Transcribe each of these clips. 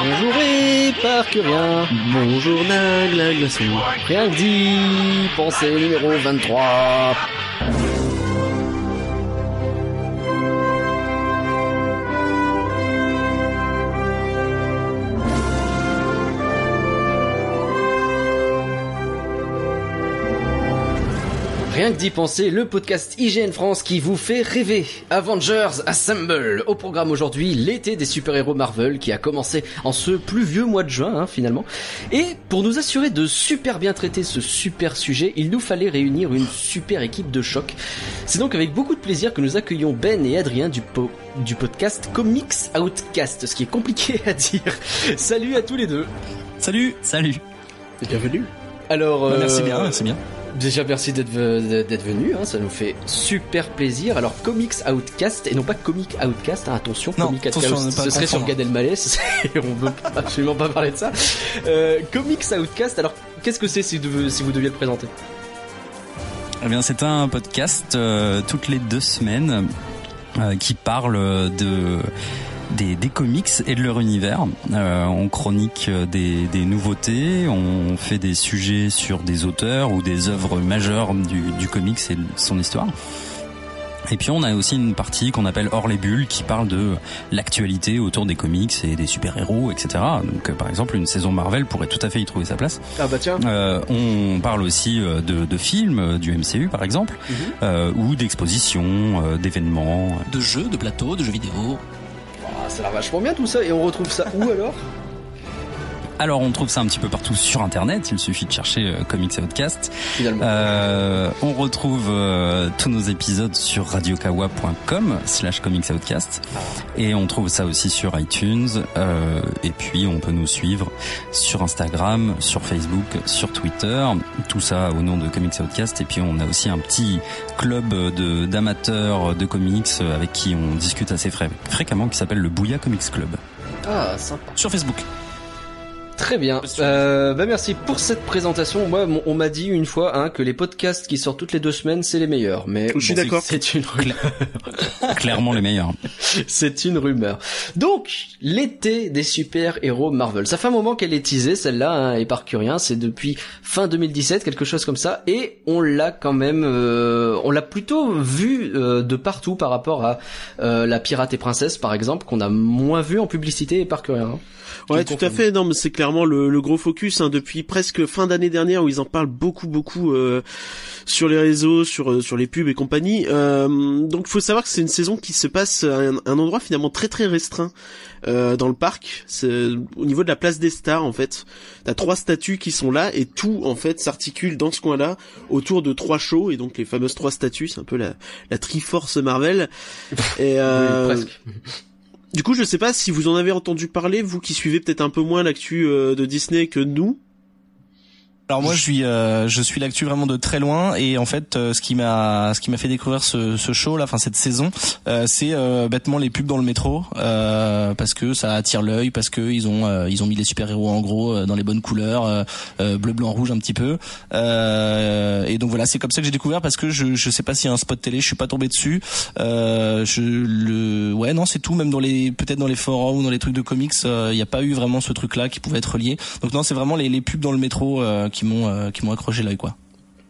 Bonjour et par que rien. Bonjour Nagla Glaçon. Rien que dit, pensée numéro 23. Rien que d'y penser, le podcast IGN France qui vous fait rêver. Avengers Assemble. Au programme aujourd'hui, l'été des super-héros Marvel qui a commencé en ce plus vieux mois de juin hein, finalement. Et pour nous assurer de super bien traiter ce super sujet, il nous fallait réunir une super équipe de choc. C'est donc avec beaucoup de plaisir que nous accueillons Ben et Adrien du, po du podcast Comics Outcast, ce qui est compliqué à dire. Salut à tous les deux. Salut, salut. Bienvenue. Alors, bah, merci euh, bien, merci bien. Déjà merci d'être venu, hein, ça nous fait super plaisir. Alors Comics Outcast et non pas Comic Outcast, hein, attention, non, Comic attention, Outcast, ce serait sur Gad Elmaleh, on veut absolument pas parler de ça. Euh, Comics Outcast, alors qu'est-ce que c'est si, si, vous deviez le présenter? Eh bien c'est un podcast euh, toutes les deux semaines euh, qui parle de des, des, comics et de leur univers. Euh, on chronique des, des, nouveautés, on fait des sujets sur des auteurs ou des œuvres majeures du, du comics et de son histoire. Et puis on a aussi une partie qu'on appelle hors les bulles qui parle de l'actualité autour des comics et des super-héros, etc. Donc par exemple une saison Marvel pourrait tout à fait y trouver sa place. Ah bah tiens. Euh, on parle aussi de, de films du MCU par exemple, mm -hmm. euh, ou d'expositions, euh, d'événements, de jeux, de plateaux, de jeux vidéo. Ah, ça a l'air vachement bien tout ça. Et on retrouve ça où alors? Alors on trouve ça un petit peu partout sur internet, il suffit de chercher euh, Comics Outcast. Euh, on retrouve euh, tous nos épisodes sur radiokawa.com slash comics outcast et on trouve ça aussi sur iTunes euh, et puis on peut nous suivre sur Instagram, sur Facebook, sur Twitter, tout ça au nom de Comics Outcast et puis on a aussi un petit club de d'amateurs de comics avec qui on discute assez fré fréquemment qui s'appelle le Bouya Comics Club. Ah, sympa. Sur Facebook. Très bien. Euh, bah merci pour cette présentation. Moi, on m'a dit une fois hein, que les podcasts qui sortent toutes les deux semaines, c'est les meilleurs. Mais je suis bon, d'accord. C'est une rumeur. Clairement les meilleurs. c'est une rumeur. Donc, l'été des super-héros Marvel. Ça fait un moment qu'elle est teasée, celle-là, hein, et par curien. C'est depuis fin 2017, quelque chose comme ça. Et on l'a quand même, euh, on l'a plutôt vu euh, de partout par rapport à euh, la Pirate et Princesse, par exemple, qu'on a moins vu en publicité et par curien. Hein. Ouais, tout à fait. Non, mais c'est clairement le, le, gros focus hein, depuis presque fin d'année dernière où ils en parlent beaucoup, beaucoup euh, sur les réseaux, sur sur les pubs et compagnie. Euh, donc, faut savoir que c'est une saison qui se passe à un, un endroit finalement très très restreint euh, dans le parc. C'est au niveau de la place des stars en fait. T'as trois statues qui sont là et tout en fait s'articule dans ce coin-là autour de trois shows et donc les fameuses trois statues. C'est un peu la la Triforce Marvel. et euh, oui, presque. Du coup, je sais pas si vous en avez entendu parler, vous qui suivez peut-être un peu moins l'actu euh, de Disney que nous. Alors moi je suis euh, je suis l'actu vraiment de très loin et en fait euh, ce qui m'a ce qui m'a fait découvrir ce, ce show là enfin cette saison euh, c'est bêtement les pubs dans le métro parce que ça attire l'œil parce que ils ont ils ont mis les super héros en gros dans les bonnes couleurs bleu blanc rouge un petit peu. Et donc voilà c'est comme ça que j'ai découvert parce que je je sais pas s'il y a un spot télé je suis pas tombé dessus. Je le ouais non c'est tout même dans les peut-être dans les forums ou dans les trucs de comics il n'y a pas eu vraiment ce truc là qui pouvait être lié. Donc non c'est vraiment les, les pubs dans le métro qui m'ont euh, qui m'ont accroché l'œil quoi.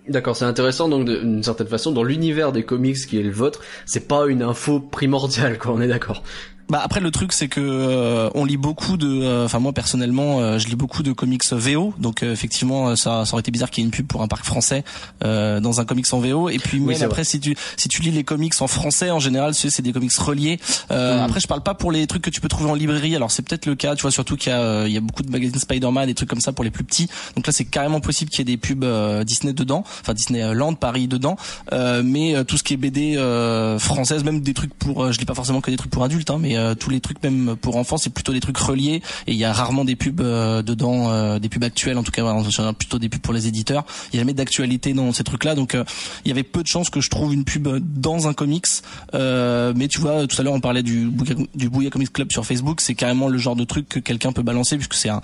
D'accord, c'est intéressant donc d'une certaine façon dans l'univers des comics qui est le vôtre, c'est pas une info primordiale quoi, on est d'accord. Bah après le truc c'est que euh, on lit beaucoup de enfin moi personnellement euh, je lis beaucoup de comics VO donc euh, effectivement ça ça aurait été bizarre qu'il y ait une pub pour un parc français euh, dans un comics en VO et puis Oui, même après si tu si tu lis les comics en français en général c'est des comics reliés. Euh, Mm. après je parle pas pour les trucs que tu peux trouver en librairie. Alors c'est peut-être le cas tu vois surtout qu'il y a euh, il y a beaucoup de magazines Spider-Man des trucs comme ça pour les plus petits. Donc là c'est carrément possible qu'il y ait des pubs euh, Disney dedans. Enfin Disneyland Paris dedans. Euh, mais euh, tout ce qui est BD euh, française même des trucs pour euh, je lis pas forcément que des trucs pour adultes hein, mais euh, tous les trucs même pour enfants c'est plutôt des trucs reliés. Et il y a rarement des pubs euh, dedans euh, des pubs actuelles. En tout cas plutôt des pubs pour les éditeurs. Il y a jamais d'actualité dans ces trucs là donc il y avait peu de chances que je trouve une pub dans un comics. Mais tu vois tout à l'heure on parlait du du Comics Club sur Facebook. C'est carrément le genre de truc que quelqu'un peut balancer puisque c'est un,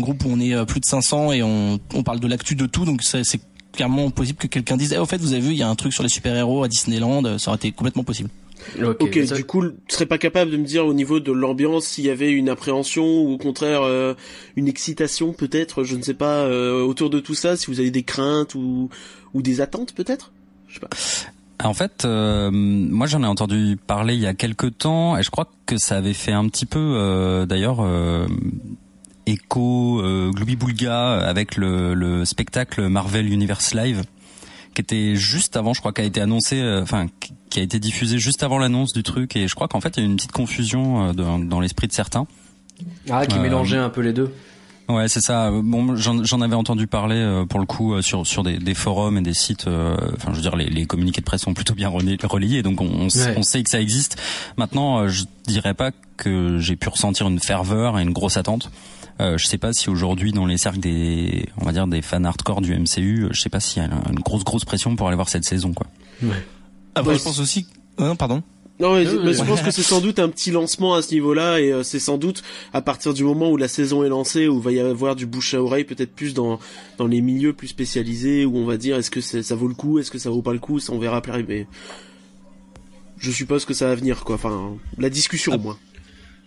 groupe où on est plus de 500 et on, parle de l'actu de tout. Donc c'est clairement possible que quelqu'un dise eh, au fait vous avez vu il y a un truc sur les super héros à Disneyland. Ça aurait été complètement possible Ok, du coup, tu serais pas capable de me dire au niveau de l'ambiance s'il y avait une appréhension ou au contraire euh, une excitation peut-être, je ne sais pas, euh, autour de tout ça, si vous avez des craintes ou, ou des attentes peut-être? Je sais pas. En fait, euh, moi j'en ai entendu parler il y a quelques temps et je crois que ça avait fait un petit peu d'ailleurs écho euh, Boulga avec le, le spectacle Marvel Universe Live qui était juste avant, je crois, qui a été annoncé, euh, enfin, qui a été diffusé juste avant l'annonce du truc, et je crois qu'en fait, il y a une petite confusion euh, dans, dans l'esprit de certains. Ah, qui mélangeait un peu les deux. Ouais, c'est ça. Bon, j'en avais entendu parler pour le coup sur sur des, des forums et des sites. Enfin, je veux dire, les, les, communiqués de presse sont plutôt bien relayés, donc on, on, sait que ça existe. Maintenant, je dirais pas que j'ai pu ressentir une ferveur et une grosse attente. Euh, je sais pas si aujourd'hui dans les cercles des, on va dire des fans hardcore du MCU, je sais pas s'il y a une grosse grosse pression pour aller voir cette saison quoi. Ouais. Après, je pense aussi, non, pardon? Non, mais, je pense que c'est sans doute un petit lancement à ce niveau-là et euh, c'est sans doute à partir du moment où la saison est lancée où il va y avoir du bouche à oreille peut-être plus dans dans les milieux plus spécialisés où on va dire est-ce que ça vaut le coup, est-ce que ça vaut pas le coup, ça on verra après mais je suppose que ça va venir quoi. Enfin, la discussion au moins.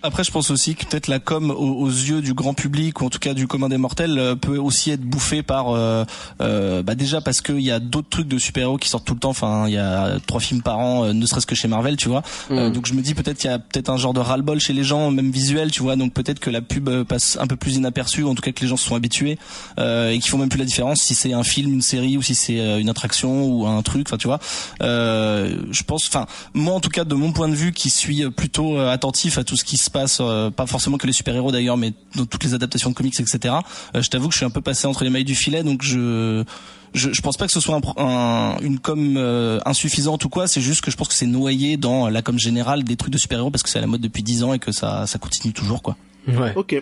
Après, je pense aussi que peut-être la com aux, yeux du grand public ou en tout cas du commun des mortels euh, peut aussi être bouffée par, euh, euh, bah déjà parce qu'il y a d'autres trucs de super-héros qui sortent tout le temps. Enfin, il y a trois films par an, euh, ne serait-ce que chez Marvel, tu vois. Mm. donc je me dis peut-être qu'il y a peut-être un genre de ras-le-bol chez les gens, même visuel, tu vois. Donc peut-être que la pub passe un peu plus inaperçue, en tout cas que les gens se sont habitués et qui font même plus la différence si c'est un film, une série ou si c'est une attraction ou un truc. Enfin, tu vois. je pense, enfin moi en tout cas de mon point de vue, qui suis plutôt attentif à tout ce qui se passe, euh, pas forcément que les super-héros d'ailleurs, mais dans toutes les adaptations de comics, etc. Euh, je t'avoue que je suis un peu passé entre les mailles du filet, donc je je, je pense pas que ce soit un, une com euh, insuffisante ou quoi. C'est juste que je pense que c'est noyé dans la com générale des trucs de super-héros parce que c'est à la mode depuis 10 ans et que ça ça continue toujours quoi. Ouais. Ok.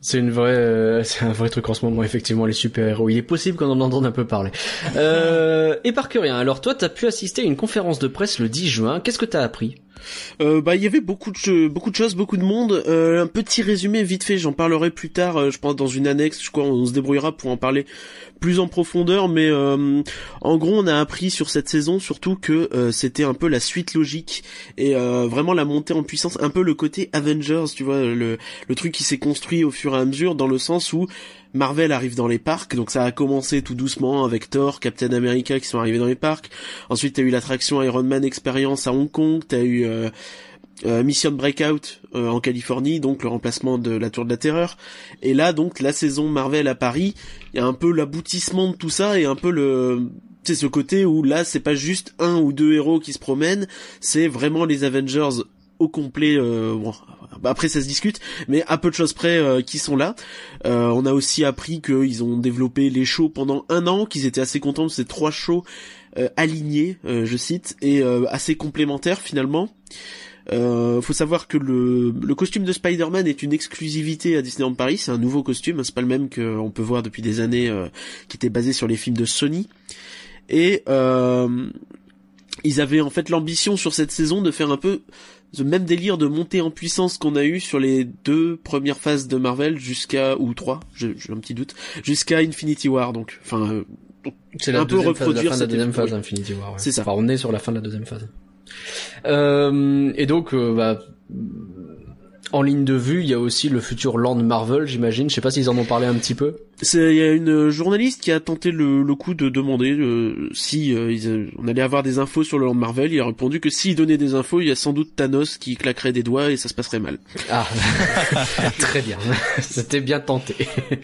C'est une vraie, c'est un vrai truc en ce moment effectivement les super-héros. Il est possible qu'on en entende un peu parler. Euh, et par que rien. Alors toi, t'as pu assister à une conférence de presse le 10 juin. Qu'est-ce que t'as appris? Euh, bah il y avait beaucoup de beaucoup de choses, beaucoup de monde. Euh, un petit résumé vite fait, j'en parlerai plus tard. Euh, je pense dans une annexe, je crois, on se débrouillera pour en parler plus en profondeur. Mais en gros, on a appris sur cette saison surtout que c'était un peu la suite logique et vraiment la montée en puissance, un peu le côté Avengers, tu vois, le le truc qui s'est construit au fur et à mesure dans le sens où Marvel arrive dans les parcs, donc ça a commencé tout doucement avec Thor, Captain America qui sont arrivés dans les parcs. Ensuite, t'as eu l'attraction Iron Man Experience à Hong Kong, t'as eu euh, euh, Mission Breakout euh, en Californie, donc le remplacement de la Tour de la Terreur. Et là, donc la saison Marvel à Paris, y a un peu l'aboutissement de tout ça et un peu le c'est ce côté où là c'est pas juste un ou deux héros qui se promènent, c'est vraiment les Avengers au complet. Euh, bon, après ça se discute, mais à peu de choses près euh, qui sont là. Euh, on a aussi appris qu'ils ont développé les shows pendant un an, qu'ils étaient assez contents de ces trois shows alignés, je cite, et assez complémentaires finalement. Euh, faut savoir que le, le costume de Spider-Man est une exclusivité à Disneyland Paris. C'est un nouveau costume, c'est pas le même qu'on peut voir depuis des années, qui était basé sur les films de Sony. Et ils avaient en fait l'ambition sur cette saison de faire un peu le même délire de montée en puissance qu'on a eu sur les deux premières phases de Marvel jusqu'à ou trois, j'ai un petit doute, jusqu'à Infinity War. Donc, enfin, euh, c'est un peu reproduire phase, la, deuxième phase d'Infinity War. C'est ça. Enfin, on est sur la fin de la deuxième phase. Euh, et donc, euh, bah, en ligne de vue, il y a aussi le futur Land Marvel, j'imagine. Je sais pas s'ils en ont parlé un petit peu. Il y a une journaliste qui a tenté le, le coup de demander euh, si euh, ils, on allait avoir des infos sur le Land Marvel. Il a répondu que s'il donnait des infos, il y a sans doute Thanos qui claquerait des doigts et ça se passerait mal. Ah, très bien. C'était bien tenté.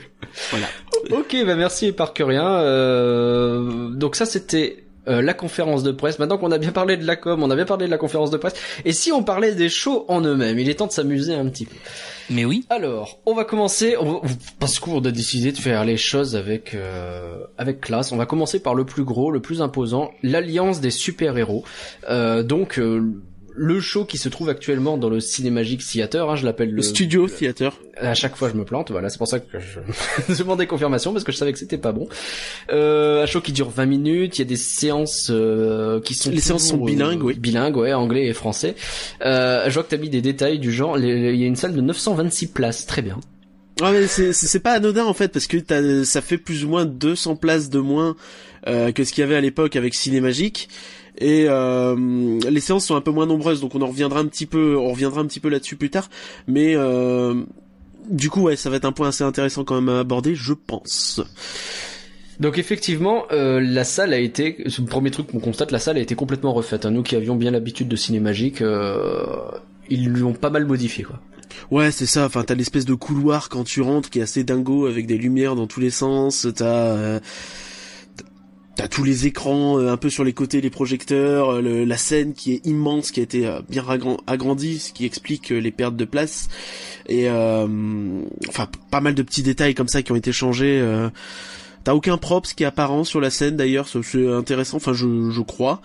voilà. Ok, bah merci Parkerien. Euh, donc ça c'était euh, la conférence de presse. Maintenant qu'on a bien parlé de la com, on a bien parlé de la conférence de presse. Et si on parlait des shows en eux-mêmes, il est temps de s'amuser un petit peu. Mais oui. Alors, on va commencer on parce qu'on a décidé de faire les choses avec euh, avec classe. On va commencer par le plus gros, le plus imposant, l'alliance des super-héros. Euh, donc le show qui se trouve actuellement dans le Cinémagique Theater, hein, je l'appelle le, Studio Theater. À chaque fois, je me plante. Voilà, c'est pour ça que je demandais confirmation parce que je savais que c'était pas bon. Euh, un show qui dure 20 minutes. Il y a des séances euh, qui sont les séances sont bilingues, oui, bilingues, ouais, anglais et français. Euh, je vois que t'as mis des détails du genre. il y a une salle de 926 places, très bien. Ouais, mais c'est pas anodin en fait parce que ça fait plus ou moins 200 places de moins euh, que ce qu'il y avait à l'époque avec Cinémagique. Et euh, les séances sont un peu moins nombreuses, donc on en reviendra un petit peu, on reviendra un petit peu là-dessus plus tard. Mais euh, du coup, ouais, ça va être un point assez intéressant quand même à aborder, je pense. Donc effectivement, euh, la salle a été, ce premier truc qu'on constate, la salle a été complètement refaite. Hein. Nous qui avions bien l'habitude de ciné magique, euh, ils l'ont pas mal modifié quoi. Ouais, c'est ça. Enfin, t'as l'espèce de couloir quand tu rentres qui est assez dingo avec des lumières dans tous les sens. T'as euh, T'as tous les écrans euh, un peu sur les côtés, les projecteurs, euh, la scène qui est immense, qui a été euh, bien agrandie, ce qui explique les pertes de place. Et enfin, pas mal de petits détails comme ça qui ont été changés. T'as aucun props qui est apparent sur la scène d'ailleurs, c'est intéressant. Enfin, je, je crois.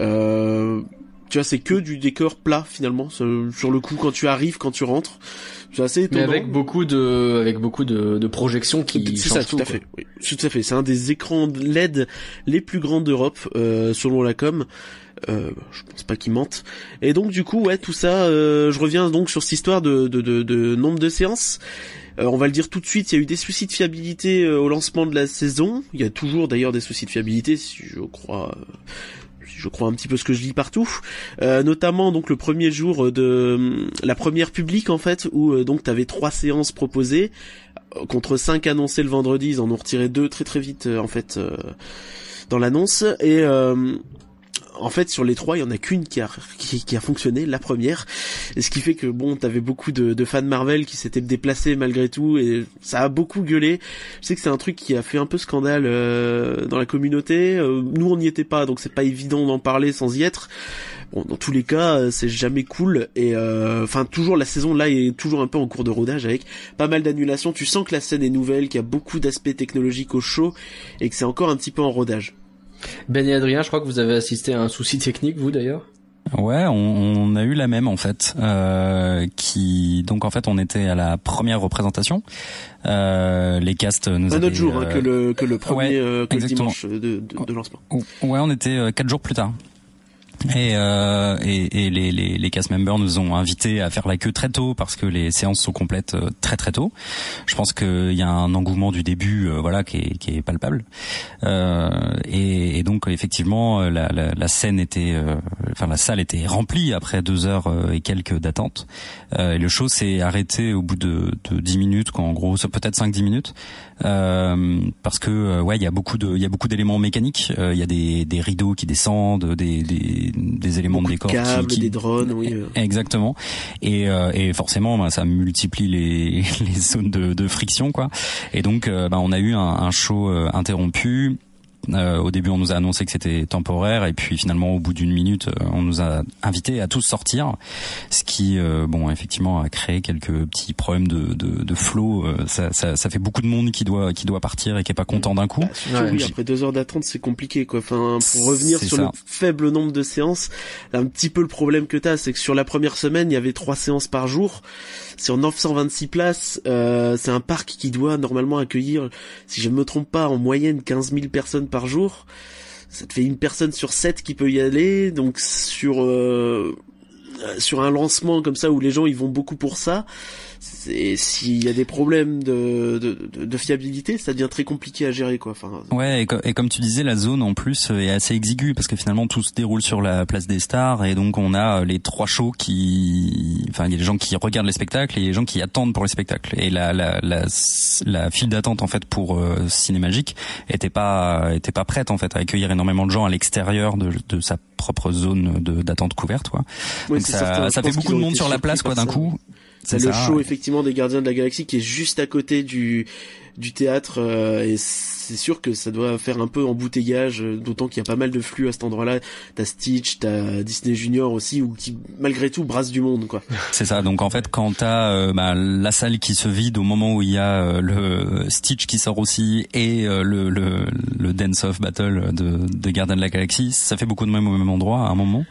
Euh, tu vois, c'est que du décor plat finalement. Sur le coup, quand tu arrives, quand tu rentres, c'est assez étonnant. Mais avec beaucoup de, avec beaucoup de, de projections qui. C'est ça, tout, à fait. Oui, tout à fait. C'est un des écrans LED les plus grands d'Europe, euh, selon la com. Euh, je pense pas qu'ils mentent. Et donc du coup, ouais, tout ça. Euh, je reviens donc sur cette histoire de, de, de, de nombre de séances. Euh, on va le dire tout de suite, il y a eu des soucis de fiabilité euh, au lancement de la saison. Il y a toujours d'ailleurs des soucis de fiabilité, si je crois je crois un petit peu ce que je lis partout, euh, notamment donc le premier jour de la première publique en fait où euh, donc t'avais trois séances proposées euh, contre cinq annoncées le vendredi, ils en ont retiré deux très très vite en fait dans l'annonce. Et en fait, sur les trois, il y en a qu'une qui a, qui, a fonctionné, la première. Et ce qui fait que bon, t'avais beaucoup de, de fans Marvel qui s'étaient déplacés malgré tout, et ça a beaucoup gueulé. Je sais que c'est un truc qui a fait un peu scandale euh, dans la communauté. Euh, nous, on n'y était pas, donc c'est pas évident d'en parler sans y être. Bon, dans tous les cas, euh, c'est jamais cool. Et enfin, toujours la saison là est toujours un peu en cours de rodage avec pas mal d'annulations. Tu sens que la scène est nouvelle, qu'il y a beaucoup d'aspects technologiques au show, et que c'est encore un petit peu en rodage. Ben et Adrien, je crois que vous avez assisté à un souci technique, vous d'ailleurs Ouais, on, a eu la même en fait. Euh, qui donc en fait on était à la première représentation. Euh, les castes nous un autre jour hein, que le que le premier euh, que le dimanche de, de, de, lancement. Ouais, on était quatre jours plus tard. Et, euh, et, et, les, les, les cast members nous ont invités à faire la queue très tôt parce que les séances sont complètes euh, très très tôt. Je pense qu'il y a un engouement du début, euh, voilà, qui est, qui est palpable. Euh, et, et, donc effectivement, la, la, la scène était, euh, enfin la salle était remplie après deux heures et quelques d'attente. et le show s'est arrêté au bout de, de 10 minutes, quand en gros, peut-être 5-10 minutes, parce que ouais, il y a beaucoup de, il y a beaucoup d'éléments mécaniques. Il y a des, des rideaux qui descendent, des, des des, éléments de décor, qui, des drones, oui. Euh. Exactement. Et, euh, et forcément, bah, ça multiplie les, les zones de, de, friction, quoi. Et donc, euh, bah, on a eu un, un show interrompu euh, au début, on nous a annoncé que c'était temporaire, et puis finalement, au bout d'une minute, euh, on nous a invités à tous sortir, ce qui, euh, bon, effectivement, a créé quelques petits problèmes de, de, de flow. Ça, ça, ça, fait beaucoup de monde qui doit qui doit partir et qui est pas content d'un coup. Bah, oui, après deux heures d'attente, c'est compliqué, quoi. Enfin, pour revenir sur le faible nombre de séances, un petit peu le problème que t'as, c'est que sur la première semaine, il y avait trois séances par jour sur 926 places, euh, c'est un parc qui doit normalement accueillir, si je ne me trompe pas, en moyenne 15 000 personnes par jour. Ça te fait une personne sur sept qui peut y aller, donc sur euh, sur un lancement comme ça où les gens ils vont beaucoup pour ça, et s'il y a des problèmes de, de, de, fiabilité, ça devient très compliqué à gérer quoi. Enfin, ouais, et, comme tu disais, la zone en plus est assez exiguë parce que finalement tout se déroule sur la place des stars et donc on a les trois shows qui, enfin il y a les gens qui regardent les spectacles et les gens qui attendent pour les spectacles. Et la la la, la file d'attente en fait pour euh, Cinémagique était pas était pas prête en fait à accueillir énormément de gens à l'extérieur de, de sa propre zone d'attente couverte quoi. donc ça, ça fait beaucoup de monde sur la place quoi d'un coup. C'est le show effectivement des Gardiens de la Galaxie qui est juste à côté du du théâtre euh, et c'est sûr que ça doit faire un peu embouteillage, euh, d'autant qu'il y a pas mal de flux à cet endroit-là. T'as Stitch, t'as Disney Junior aussi, ou qui malgré tout brasse du monde, quoi. C'est ça. Donc en fait, quand t'as euh, bah, la salle qui se vide au moment où il y a le Stitch qui sort aussi et le, le, le Dance of Battle de, de Garden de la Galaxie, ça fait beaucoup de même au même endroit à un moment.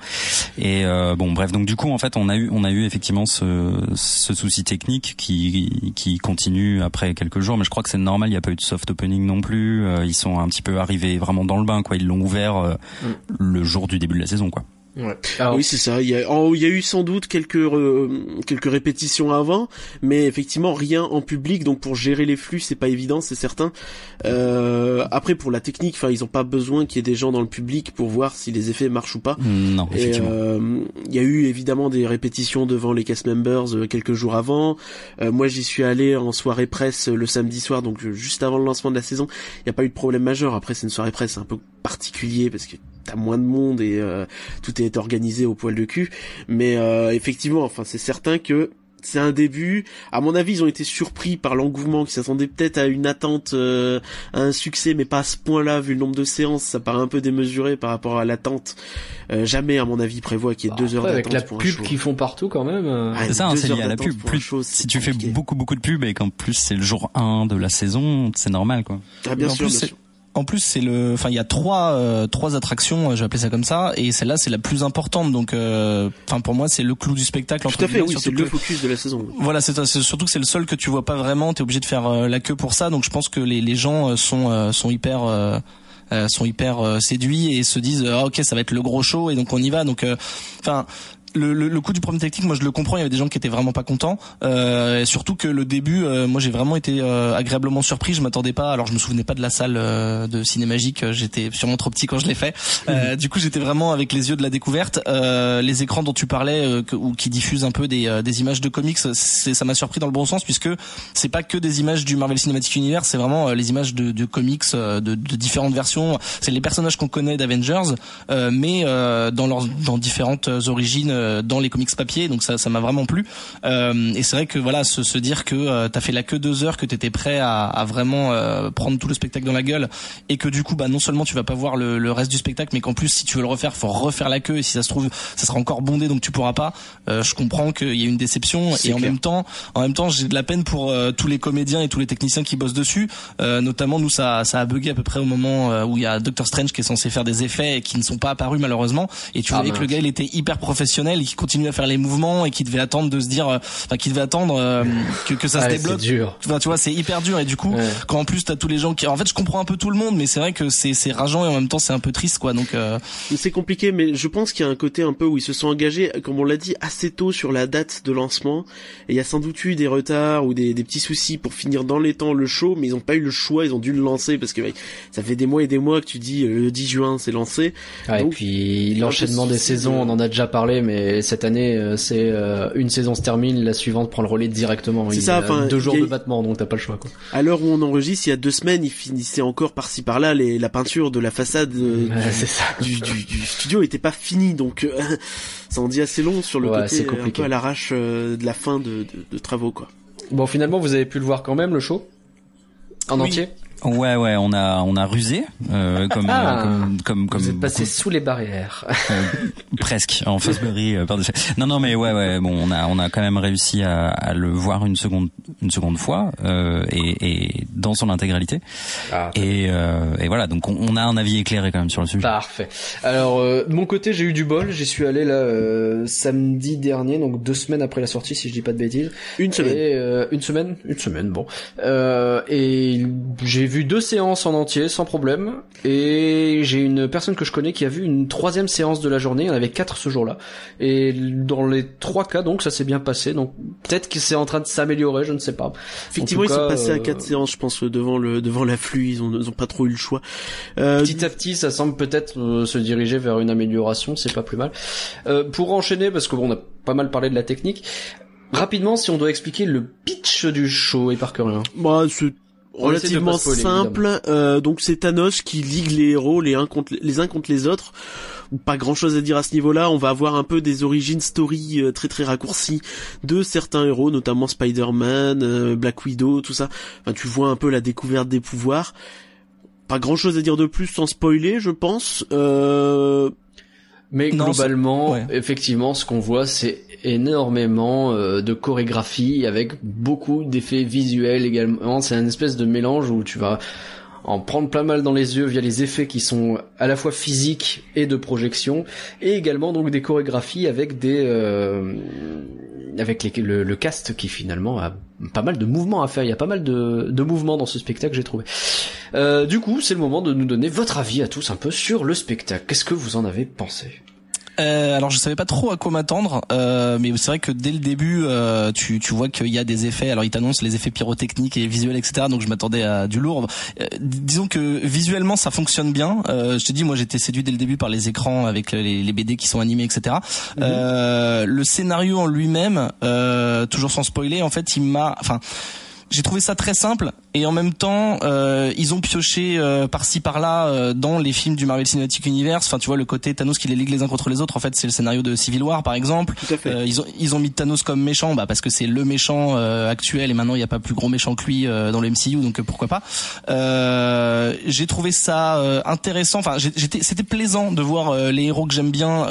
Et bon, bref. Donc du coup, en fait, on a eu on a eu effectivement ce, ce souci technique qui qui continue après quelques jours, mais je crois que c'est normal. Il n'y a pas eu de soft opening non plus. Euh, ils sont un petit peu arrivés vraiment dans le bain, quoi. Ils l'ont ouvert euh, mm. le jour du début de la saison, quoi. Ouais. Oui, c'est ça. Il y, a, il y a eu sans doute quelques quelques répétitions avant, mais effectivement rien en public. Donc pour gérer les flux, c'est pas évident, c'est certain. Euh, après pour la technique, enfin ils ont pas besoin qu'il y ait des gens dans le public pour voir si les effets marchent ou pas. Non, effectivement. Euh, il y a eu évidemment des répétitions devant les cast members euh, quelques jours avant. Euh, moi, j'y suis allé en soirée presse le samedi soir, donc juste avant le lancement de la saison. Il n'y a pas eu de problème majeur. Après, c'est une soirée presse un peu particulier parce que t'as moins de monde et euh, tout est organisé au poil de cul. Mais euh, effectivement, enfin, c'est certain que c'est un début. À mon avis, ils ont été surpris par l'engouement, qui s'attendaient peut-être à une attente, euh, à un succès, mais pas à ce point-là, vu le nombre de séances. Ça paraît un peu démesuré par rapport à l'attente. jamais, à mon avis, prévoit qu'il y ait deux heures d'attente. Avec la pub qu'ils font partout, quand même. c'est ça, hein, c'est lié à la pub. Plus, si tu fais beaucoup, beaucoup de pub et qu'en plus c'est le jour 1 de la saison, c'est normal, quoi. Ah, bien sûr, bien sûr en plus c'est le enfin il y a trois euh, trois attractions euh, je vais appeler ça comme ça et celle-là c'est la plus importante. Donc euh, enfin pour moi c'est le clou du spectacle tout à fait oui c'est le focus de la saison voilà c'est surtout que c'est le seul que tu vois pas vraiment t'es obligé de faire la queue pour ça. Donc je pense que les les gens sont sont hyper sont hyper séduits et se disent ah, ok ça va être le gros show et donc on y va. Donc enfin le, le, le, coup du problème technique, moi je le comprends. Il y avait des gens qui étaient vraiment pas contents. Euh, surtout que le début, euh, moi j'ai vraiment été euh, agréablement surpris. Je m'attendais pas. Alors je me souvenais pas de la salle euh, de Cinémagique. J'étais sûrement trop petit quand je l'ai fait. Mhm. du coup j'étais vraiment avec les yeux de la découverte. les écrans dont tu parlais ou qui diffusent un peu des, des images de comics, ça m'a surpris dans le bon sens puisque c'est pas que des images du Marvel Cinematic Universe, c'est vraiment les images de, de comics de, de, différentes versions. C'est les personnages qu'on connaît d'Avengers, mais dans leurs dans différentes origines euh, dans les comics papier, donc ça, ça m'a vraiment plu. Euh, et c'est vrai que voilà, se, se dire que euh, t'as fait la queue deux heures, que t'étais prêt à, à vraiment prendre tout le spectacle dans la gueule, et que du coup, bah non seulement tu vas pas voir le, le reste du spectacle, mais qu'en plus, si tu veux le refaire, faut refaire la queue, et si ça se trouve, ça sera encore bondé, donc tu pourras pas. je comprends qu'il y a une déception, et en même temps, en même temps, j'ai de la peine pour tous les comédiens et tous les techniciens qui bossent dessus. notamment, nous, ça, ça a bugué à peu près au moment où il y a Doctor Strange qui est censé faire des effets et qui ne sont pas apparus malheureusement. Et tu ah, voyais que le gars, il était hyper professionnel et qui continue à faire les mouvements et qui devait attendre de se dire, euh, enfin qui devait attendre euh, que, que ça se débloque. Dur. Enfin, tu vois, c'est hyper dur et du coup, quand en plus t'as tous les gens qui, en fait, je comprends un peu tout le monde, mais c'est vrai que c'est c'est rageant et en même temps c'est un peu triste quoi. Donc euh... c'est compliqué, mais je pense qu'il y a un côté un peu où ils se sont engagés, comme on l'a dit, assez tôt sur la date de lancement. Et il y a sans doute eu des retards ou des, des petits soucis pour finir dans les temps le show, mais ils ont pas eu le choix, ils ont dû le lancer parce que ça fait des mois et des mois que tu dis le 10 juin c'est lancé. et puis l'enchaînement des saisons, on en a déjà parlé, mais cette année, euh, c'est euh, une saison se termine, la suivante prend le relais directement. C'est ça, enfin, deux jours de battement, donc t'as pas le choix. Quoi. À l'heure où on enregistre, il y a deux semaines, il finissait encore par-ci par-là les, la peinture de la façade euh, du, du, du, studio était pas finie, donc ça en dit assez long sur le côté un peu à l'arrache de la fin de, de, travaux, quoi. Bon, finalement, vous avez pu le voir quand même le show? En entier? Ouais, ouais, on a on a rusé euh, comme, ah, comme, comme comme vous êtes passé sous les barrières. Euh, presque en Fosbury euh, Non, non, mais ouais, ouais, bon, on a on a quand même réussi à, à le voir une seconde une seconde fois euh, et, et dans son intégralité. Ah, et, euh, et voilà, donc on, on, a un avis éclairé quand même sur le sujet. Parfait. Alors de mon côté, j'ai eu du bol. J'y suis allé là samedi dernier, donc deux semaines après la sortie, si je dis pas de bêtises. Une semaine. Et, une semaine, une semaine, bon. et j'ai vu deux séances en entier sans problème et j'ai une personne que je connais qui a vu une troisième séance de la journée. Il y en avait quatre ce jour-là et dans les trois cas donc ça s'est bien passé. Donc peut-être que c'est en train de s'améliorer, je ne sais pas. Effectivement, ils sont passés à quatre euh, séances, je pense, devant le devant l'afflux. Ils ont, ils ont pas trop eu le choix. Euh... Petit à petit, ça semble peut-être euh, se diriger vers une amélioration. C'est pas plus mal. Euh, pour enchaîner, parce que bon, on a pas mal parlé de la technique. Rapidement, si on doit expliquer le pitch du show et par rien. Bah, c'est relativement simple. Euh, donc c'est Thanos qui ligue les héros les uns contre les uns contre les autres. Pas grand chose à dire à ce niveau-là. On va avoir un peu des origines story euh, très très raccourcies de certains héros, notamment Spider-Man, euh, Black Widow, tout ça. Enfin, tu vois un peu la découverte des pouvoirs. Pas grand chose à dire de plus sans spoiler, je pense. Euh, mais globalement, effectivement, ce qu'on voit, c'est énormément euh, de chorégraphie avec beaucoup d'effets visuels également. C'est un espèce de mélange où tu vas en prendre plein mal dans les yeux via les effets qui sont à la fois physiques et de projection, et également donc des chorégraphies avec des euh, avec les, le, le, cast qui finalement a pas mal de mouvements à faire. Il y a pas mal de, de mouvements dans ce spectacle, j'ai trouvé. Euh, du coup, c'est le moment de nous donner votre avis à tous un peu sur le spectacle. Qu'est-ce que vous en avez pensé? Euh, alors je savais pas trop à quoi m'attendre, euh, mais c'est vrai que dès le début, euh, tu, tu vois qu'il y a des effets. Alors ils t'annoncent les effets pyrotechniques et visuels, etc. Donc je m'attendais à du lourd. Euh, disons que visuellement ça fonctionne bien. Euh, je te dis, moi j'étais séduit dès le début par les écrans avec les, les BD qui sont animés, etc. Mhm. le scénario en lui-même, toujours sans spoiler, en fait, il m'a, enfin j'ai trouvé ça très simple et en même temps euh, ils ont pioché euh, par-ci par-là euh, dans les films du Marvel Cinematic Universe. Enfin tu vois le côté Thanos qui les ligue les uns contre les autres en fait c'est le scénario de Civil War par exemple. Ils ont ils ont mis Thanos comme méchant bah parce que c'est le méchant actuel et maintenant il n'y a pas plus gros méchant que lui dans le MCU donc pourquoi pas. J'ai trouvé ça intéressant. Enfin j'étais c'était plaisant de voir les héros que j'aime bien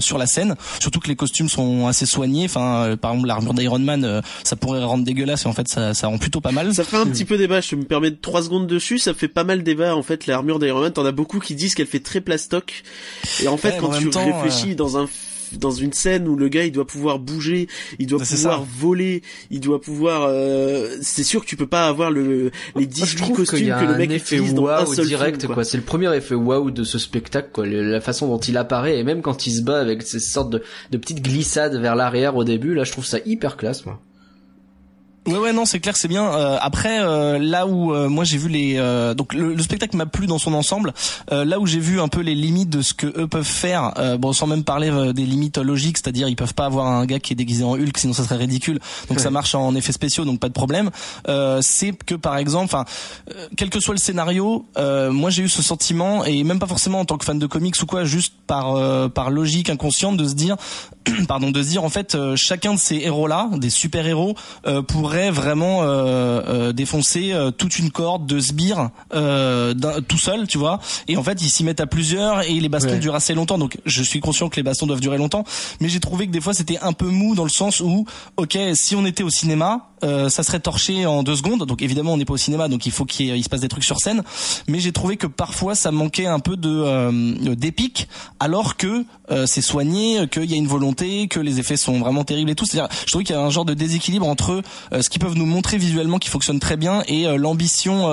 sur la scène. Surtout que les costumes sont assez soignés. Enfin par exemple l'armure d'Iron Man ça pourrait rendre dégueulasse et en fait ça, ça rend plutôt pas mal. Ça fait un petit peu débat, je me permets de 3 secondes dessus, ça fait pas mal débat en fait l'armure d'Iron Man, t'en as beaucoup qui disent qu'elle fait très plastoc. Et en fait quand tu réfléchis euh, dans un dans une scène où le gars il doit pouvoir bouger, il doit pouvoir voler, il doit pouvoir euh, c'est sûr que tu peux pas avoir le les 18 costumes que le mec utilise dans un seul direct quoi. C'est le premier effet waouh de ce spectacle quoi, la façon dont il apparaît et même quand il se bat avec ces sortes de, de petites glissades vers l'arrière au début, là je trouve ça hyper classe moi. Ouais ouais non c'est clair c'est bien. Euh, après euh, là où euh, moi j'ai vu les donc le, spectacle m'a plu dans son ensemble. là où j'ai vu un peu les limites de ce que eux peuvent faire, bon sans même parler des limites logiques, c'est-à-dire ils peuvent pas avoir un gars qui est déguisé en Hulk sinon ça serait ridicule. Donc ça marche en effet spéciaux donc pas de problème. c'est que par exemple, enfin quel que soit le scénario, moi j'ai eu ce sentiment et même pas forcément en tant que fan de comics ou quoi, juste par par logique inconsciente de se dire pardon de se dire en fait chacun de ces héros là, des super héros pourrait vraiment euh, euh, défoncer euh, toute une corde de sbires tout seul, tu vois. Et en fait, ils s'y mettent à plusieurs et les bastons durent assez longtemps. Donc, je suis conscient que les bastons doivent durer longtemps, mais j'ai trouvé que des fois c'était un peu mou dans le sens où, ok, si on était au cinéma, euh, ça serait torché en deux secondes. Donc évidemment, on n'est pas au cinéma, donc il faut qu'il se passe des trucs sur scène. Mais j'ai trouvé que parfois, ça manquait un peu de euh, d'épique, alors que euh, c'est soigné, qu'il y a une volonté, que les effets sont vraiment terribles et tout. C'est-à-dire, je trouve qu'il y a un genre de déséquilibre entre ce qu'ils peuvent nous montrer visuellement qui fonctionne très bien et l'ambition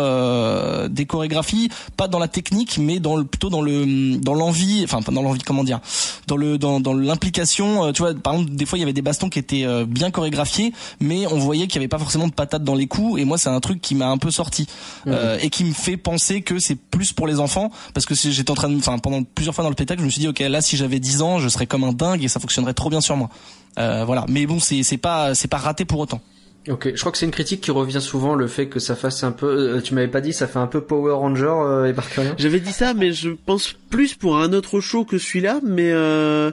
des chorégraphies, pas dans la technique, mais dans le, plutôt dans le dans l'envie, enfin dans l'envie, comment dire, dans le dans dans l'implication. tu vois, par exemple, des fois il y avait des bastons qui étaient bien chorégraphiés, mais on voyait qu'il y avait pas forcément de patates dans les coups et moi c'est un truc qui m'a un peu sorti. Euh, et qui me fait penser que c'est plus pour les enfants parce que j'étais en train de enfin pendant plusieurs fois dans le spectacle je me suis dit OK là si j'avais 10 ans je serais comme un dingue et ça fonctionnerait trop bien sur moi. Euh, voilà. Mais bon c'est c'est pas c'est pas raté pour autant. Ok, je crois que c'est une critique qui revient souvent, le fait que ça fasse un peu. Euh, tu m'avais pas dit, ça fait un peu Power Ranger euh, et J'avais dit ça, mais je pense plus pour un autre show que celui-là, mais euh,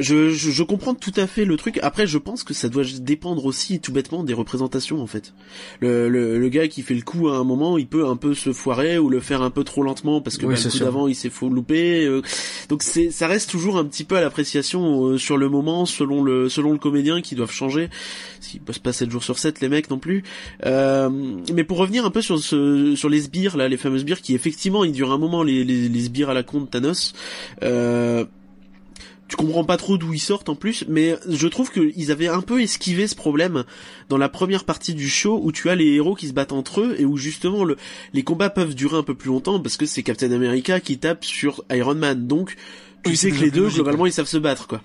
je, je, comprends tout à fait le truc. Après, je pense que ça doit dépendre aussi tout bêtement des représentations en fait. Le, le, le, gars qui fait le coup à un moment, il peut un peu se foirer ou le faire un peu trop lentement parce que bah, le coup d'avant il s'est faux loupé. Euh. donc c'est ça reste toujours un petit peu à l'appréciation euh, sur le moment selon le selon le comédien qui doivent changer. S'ils peuvent pas 7 jours sur 7 les mecs non plus. Euh, mais pour revenir un peu sur ce sur les sbires là, les fameux sbires qui effectivement ils durent un moment les les, les sbires à la con de Thanos. Euh, tu comprends pas trop d'où ils sortent en plus, mais je trouve qu'ils avaient un peu esquivé ce problème dans la première partie du show où tu as les héros qui se battent entre eux et où justement le, les combats peuvent durer un peu plus longtemps parce que c'est Captain America qui tape sur Iron Man, donc tu sais que les deux globalement ils savent se battre quoi.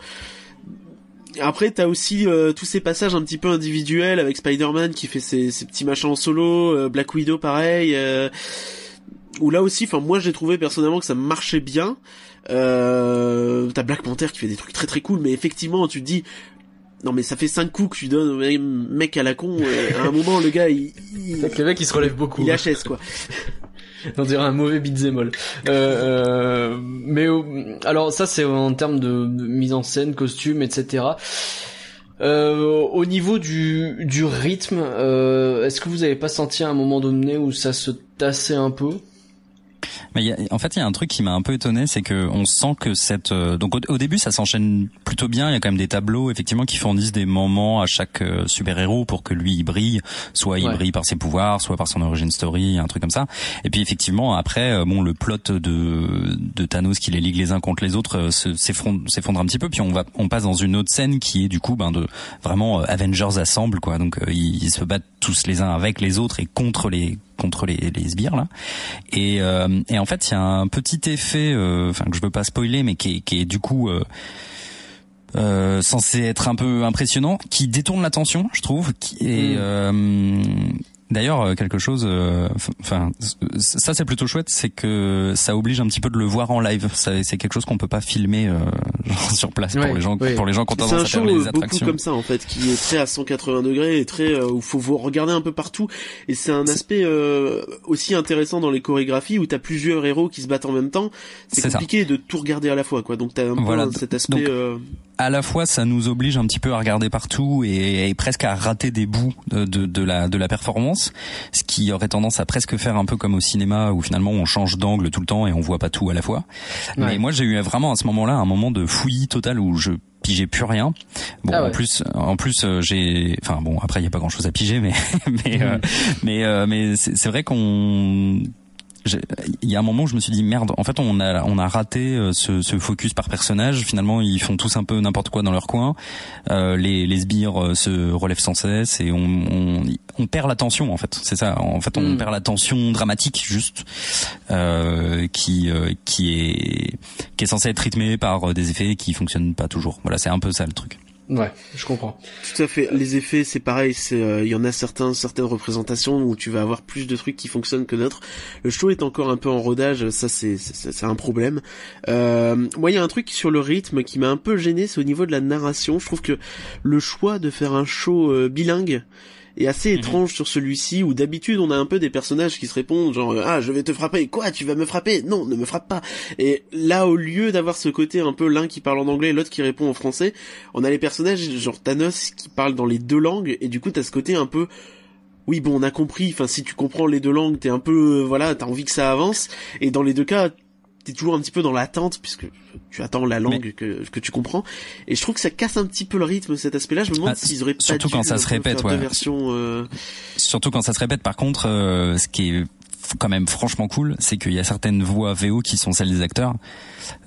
Après, t'as aussi euh, tous ces passages un petit peu individuels avec Spider-Man qui fait ses, petits machins en solo, euh, Black Widow pareil, euh, où là aussi, enfin moi j'ai trouvé personnellement que ça marchait bien. Euh, t'as Black Panther qui fait des trucs très très cool, mais effectivement, tu te dis, non mais ça fait 5 coups que tu donnes au mec à la con, et à un moment le gars il... il... le mec il se relève beaucoup. Il HS quoi. On dirait un mauvais beat'em all. Euh, euh, mais alors ça c'est en termes de, mise en scène, costume, etc. Euh, au niveau du, du rythme, euh, est-ce que vous avez pas senti à un moment donné où ça se tassait un peu? Mais en fait, il y a un truc qui m'a un peu étonné, c'est que on sent que cette euh, donc au, début ça s'enchaîne plutôt bien. Il y a quand même des tableaux effectivement qui fournissent des moments à chaque euh, super héros pour que lui il brille, soit il brille par ses pouvoirs, soit par son origin story, un truc comme ça. Et puis effectivement après, euh, bon le plot de de Thanos qui les ligue les uns contre les autres s'effondre un petit peu. Puis on va on passe dans une autre scène qui est du coup ben de vraiment Avengers assemble quoi. Donc ils, ils se battent tous les uns avec les autres et contre les contre les, les sbires là. Et, et en fait, il y a un petit effet, enfin que je veux pas spoiler, mais qui est, qui est du coup euh, censé être un peu impressionnant, qui détourne l'attention, je trouve, qui est, mm. euh, D'ailleurs, euh, quelque chose, euh, enfin, ça c'est plutôt chouette, c'est que ça oblige un petit peu de le voir en live. C'est quelque chose qu'on peut pas filmer euh, sur place pour les gens, pour les gens qui ont tendance à faire les attractions. beaucoup comme ça en fait, qui est très à 180 degrés et très où faut vous regarder un peu partout. Et c'est un aspect aussi intéressant dans les chorégraphies où t'as plusieurs héros qui se battent en même temps. C'est compliqué de tout regarder à la fois, quoi. Donc t'as un peu cet aspect à la fois ça nous oblige un petit peu à regarder partout et, presque à rater des bouts de, de, la, de la performance, ce qui aurait tendance à presque faire un peu comme au cinéma où finalement on change d'angle tout le temps et on voit pas tout à la fois. Mais moi j'ai eu vraiment à ce moment-là un moment de fouillis total où je pigeais plus rien. Bon, ah en plus, en plus, euh, j'ai, enfin bon, après il y a pas grand chose à piger, mais mais euh, mais euh, mais c'est vrai qu'on il y a un moment où je me suis dit merde en fait on a on a raté euh, ce, ce focus par personnage. Finalement ils font tous un peu n'importe quoi dans leur coin. Euh, les les sbires euh, se relèvent sans cesse et on on, on perd l'attention en fait. C'est ça. En fait on mm. perd l'attention dramatique juste euh, qui euh, qui est qui est censé être rythmé par des effets qui fonctionnent pas toujours. Voilà c'est un peu ça le truc Ouais, je comprends. Tout à fait. Les effets, c'est pareil. Euh, il y en a certains, certaines représentations où tu vas avoir plus de trucs qui fonctionnent que d'autres. Le show est encore un peu en rodage. Ça, c'est, c'est, un problème. Euh, moi, il y a un truc sur le rythme qui m'a un peu gêné, c'est au niveau de la narration. Je trouve que le choix de faire un show euh, bilingue est assez mhm. étrange sur celui-ci où d'habitude on a un peu des personnages qui se répondent genre ah je vais te frapper. Quoi tu vas me frapper? Non ne me frappe pas. Et là au lieu d'avoir ce côté un peu l'un qui parle en anglais l'autre qui répond en français on a les personnages genre Thanos qui parlent dans les deux langues et du coup t'as ce côté un peu oui bon on a compris. Enfin si tu comprends les deux langues t'es un peu euh, voilà t'as envie que ça avance et dans les deux cas t'es toujours un petit peu dans l'attente puisque tu attends la langue que, que tu comprends. Et je trouve que ça casse un petit peu le rythme cet aspect-là. Je me demande ah, s'ils auraient surtout pas quand ça se répète ouais. versions, euh... surtout quand ça se répète. Par contre euh, ce qui est quand même franchement cool c'est qu'il y a certaines voix VO qui sont celles des acteurs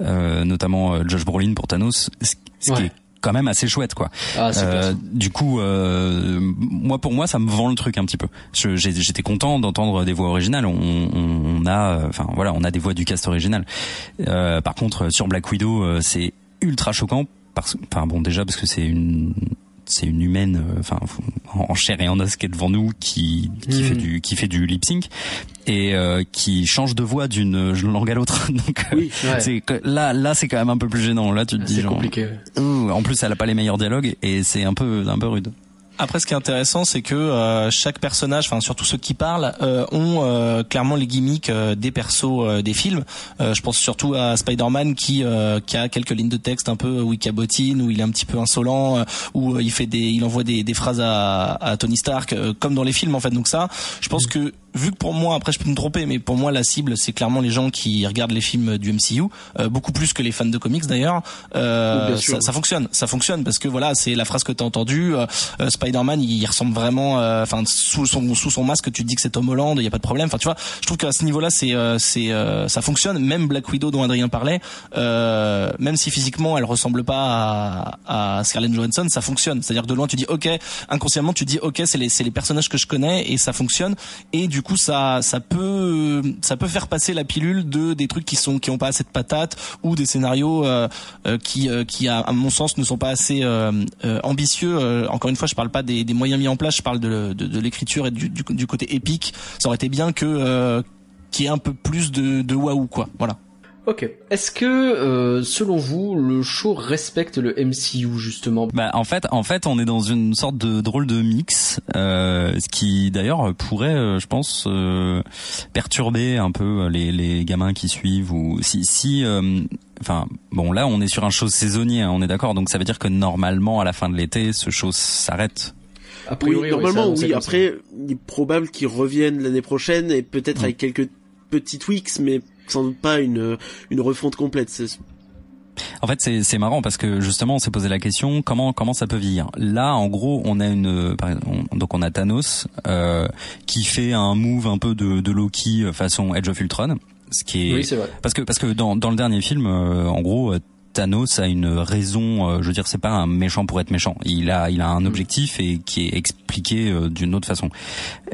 euh, notamment euh, Josh Brolin pour Thanos ce, qui est quand même assez chouette quoi. Ah, euh, du coup, euh, moi pour moi ça me vend le truc un petit peu. J'étais content d'entendre des voix originales. On, on, a, enfin voilà, on a des voix du cast original. Euh, par contre, sur Black Widow, euh, c'est ultra choquant. Parce, enfin bon, déjà parce que c'est une c'est une humaine, euh, enfin en chair et en os qui est devant nous, qui qui fait hmm. du qui fait du lip sync et euh, qui change de voix d'une langue à l'autre. Donc oui, c'est là là c'est quand même un peu plus gênant. Là tu te dis genre compliqué. en plus elle a pas les meilleurs dialogues et c'est un peu un peu rude. Après, ce qui est intéressant, c'est que euh, chaque personnage, enfin surtout ceux qui parlent, euh, ont euh, clairement les gimmicks des persos des films. je pense surtout à Spider-Man qui qui a quelques lignes de texte un peu où il cabotine, où il est un petit peu insolent, où il fait des, il envoie des, des phrases à, à Tony Stark, comme dans les films en fait. Donc ça, je pense mm. que vu que pour moi, après je peux me tromper, mais pour moi la cible c'est clairement les gens qui regardent les films du MCU, euh, beaucoup plus que les fans de comics d'ailleurs. Euh, ça, ça, fonctionne, ça fonctionne parce que voilà, c'est la phrase que t'as entendue. Euh, euh Spider-Man, il ressemble vraiment, euh, enfin sous son sous son masque, tu te dis que c'est Tom Holland, il y a pas de problème. Enfin tu vois, je trouve qu'à ce niveau-là c'est c'est ça fonctionne. Même Black Widow dont Adrien parlait, même si physiquement elle ressemble pas à, à Scarlett Johansson, ça fonctionne. C'est-à-dire que de loin tu dis ok, inconsciemment tu dis ok, c'est les c'est les personnages que je connais et ça fonctionne. Et du coup ça ça peut ça peut faire passer la pilule de des trucs qui sont qui ont pas assez de patates ou des scénarios euh, euh, qui euh, qui à, mon sens ne sont pas assez ambitieux. Encore une fois je parle pas des, des moyens mis en place je parle de, de, de l'écriture et du, du, du, côté épique. Ça aurait été bien que qu'il y ait un peu plus de de waouh quoi. Voilà Ok. Est-ce que, euh, selon vous, le show respecte le MCU justement? Bah en fait, en fait, on est dans une sorte de drôle de mix, euh, ce qui d'ailleurs pourrait, euh, je pense, euh, perturber un peu les, les gamins qui suivent ou si si. Enfin bon là on est sur un show saisonnier, hein, on est d'accord, donc ça veut dire que normalement à la fin de l'été ce show s'arrête a priori, oui, normalement, oui. Après, il est probable qu'ils reviennent l'année prochaine et peut-être mm. avec quelques petits tweaks, mais sans doute pas une une refonte complète. En fait, c'est c'est marrant parce que justement, on s'est posé la question comment comment ça peut vieillir? Là, en gros, on a une donc on a Thanos euh, qui fait un move un peu de de Loki façon Edge of Ultron, ce qui est, oui, c'est vrai. parce que parce que dans dans le dernier film, euh, en gros. Thanos a une raison. Euh, je veux dire, c'est pas un méchant pour être méchant. Il a, il a un mm. objectif et qui est expliqué euh, d'une autre façon.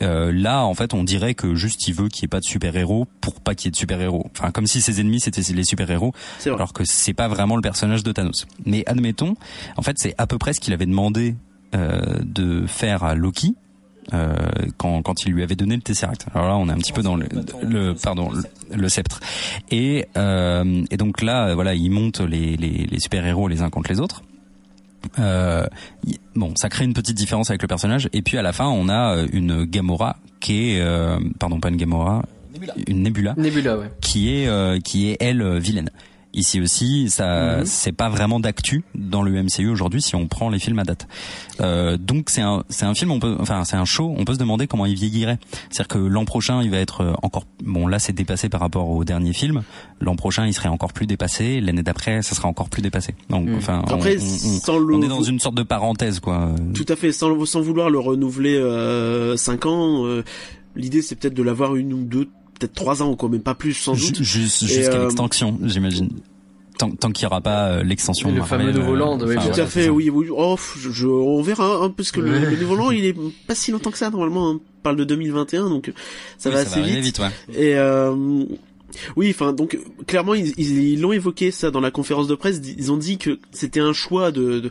Euh, là, en fait, on dirait que juste il veut qu'il y ait pas de super héros pour pas qu'il y ait de super héros. Enfin, comme si ses ennemis c'était les super héros, alors que c'est pas vraiment le personnage de Thanos. Mais admettons, en fait, c'est à peu près ce qu'il avait demandé de faire à Loki euh, quand, quand il lui avait donné le Tesseract. Alors là, on est un petit peu dans le, le pardon, le, sceptre. Et, euh, et donc là, voilà, il monte les, les, les super héros les uns contre les autres. Euh, bon, ça crée une petite différence avec le personnage. Et puis à la fin, on a euh, une Gamora qui est, euh, pardon, pas une Gamora, une Nebula, Nebula ouais. qui est, euh, qui est elle vilaine. Ici aussi, ça, mhm. c'est pas vraiment d'actu dans le MCU aujourd'hui si on prend les films à date. Euh, donc c'est un, c'est un film, on peut, enfin c'est un show, on peut se demander comment il vieillirait. C'est-à-dire que l'an prochain, il va être euh, encore, bon là c'est dépassé par rapport au dernier film. L'an prochain, il serait encore plus dépassé. L'année d'après, ça sera encore plus dépassé. Donc mhm. enfin, Après, on, est dans une sorte de parenthèse quoi. Tout à fait, sans, sans vouloir le renouveler euh, 5 ans. Euh, l'idée c'est peut-être de l'avoir une ou deux peut-être trois ans quoi, même pas plus sans doute. Juste jusqu'à euh, l'extension, j'imagine. Tant, tant qu'il n'y aura pas euh, l'extension. Le fameux Nouveau Land, oui. Tout à fait, oui, oui. Oh, je, on verra, hein, parce que le, Nouveau Land, il est pas si longtemps que ça normalement. Hein. On parle de 2021, donc ça va assez vite. vite ouais. Et euh, oui, enfin donc clairement ils, ils l'ont évoqué ça dans la conférence de presse. Ils ont dit que c'était un choix de, de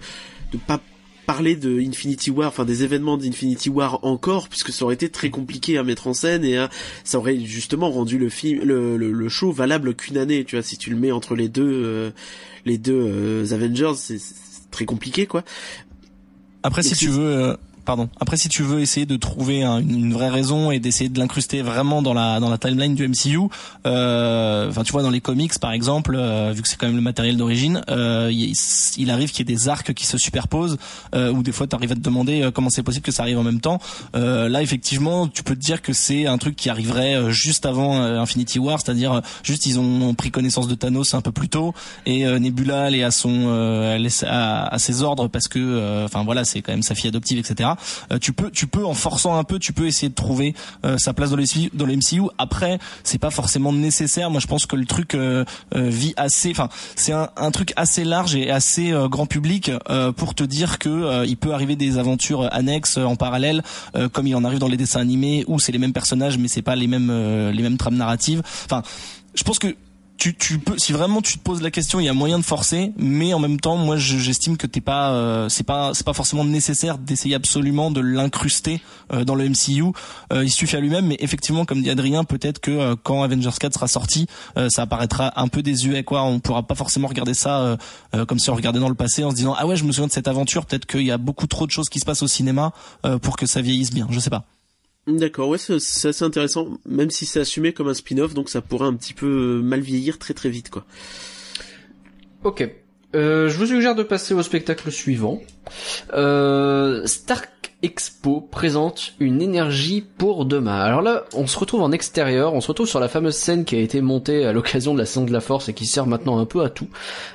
de pas parler de Infinity War, enfin des événements d'Infinity War encore, puisque ça aurait été très compliqué à mettre en scène et ça aurait justement rendu le film, le, le, show valable qu'une année. Tu vois, si tu le mets entre les deux, euh, les deux euh, Avengers, c'est très compliqué, quoi. Après, si tu veux, euh, pardon. Après, si tu veux essayer de trouver une, vraie raison et d'essayer de l'incruster vraiment dans la dans la timeline du MCU, euh, enfin, tu vois, dans les comics, par exemple, euh, vu que c'est quand même le matériel d'origine, euh, il, arrive qu'il y ait des arcs qui se superposent, ou des fois, tu arrives à te demander comment c'est possible que ça arrive en même temps. là, effectivement, tu peux te dire que c'est un truc qui arriverait juste avant Infinity War, c'est-à-dire juste ils ont, pris connaissance de Thanos un peu plus tôt et Nebula elle est à son, à, à, ses ordres parce que, enfin voilà, c'est quand même sa fille adoptive, etc. Euh, tu peux, tu peux en forçant un peu, tu peux essayer de trouver euh, sa place dans le dans le MCU. Après, c'est pas forcément nécessaire. Moi, je pense que le truc euh, vit assez, enfin, c'est un, un, truc assez large et assez grand public pour te dire que il peut arriver des aventures annexes en parallèle, comme il en arrive dans les dessins animés où c'est les mêmes personnages mais c'est pas les mêmes les mêmes trames narratives. Enfin, je pense que tu, tu peux, si vraiment tu te poses la question, il y a moyen de forcer, mais en même temps, moi, j'estime que t'es pas, euh, c'est pas, c'est pas forcément nécessaire d'essayer absolument de l'incruster euh, dans le MCU. Euh, il suffit à lui-même, mais effectivement, comme dit Adrien, peut-être que quand Avengers 4 sera sorti, ça apparaîtra un peu désuet, quoi. On pourra pas forcément regarder ça comme si on regardait dans le passé en se disant ah ouais, je me souviens de cette aventure. Peut-être qu'il y a beaucoup trop de choses qui se passent au cinéma pour que ça vieillisse bien. Je sais pas. D'accord, ouais, c'est assez intéressant, même si c'est assumé comme un spin-off, donc ça pourrait un petit peu euh, mal vieillir très très vite, quoi. Ok. Euh, je vous suggère de passer au spectacle suivant. Euh, Stark Expo présente une énergie pour demain. Alors là, on se retrouve en extérieur, on se retrouve sur la fameuse scène qui a été montée à l'occasion de la saison de la Force et qui sert maintenant un peu à tout.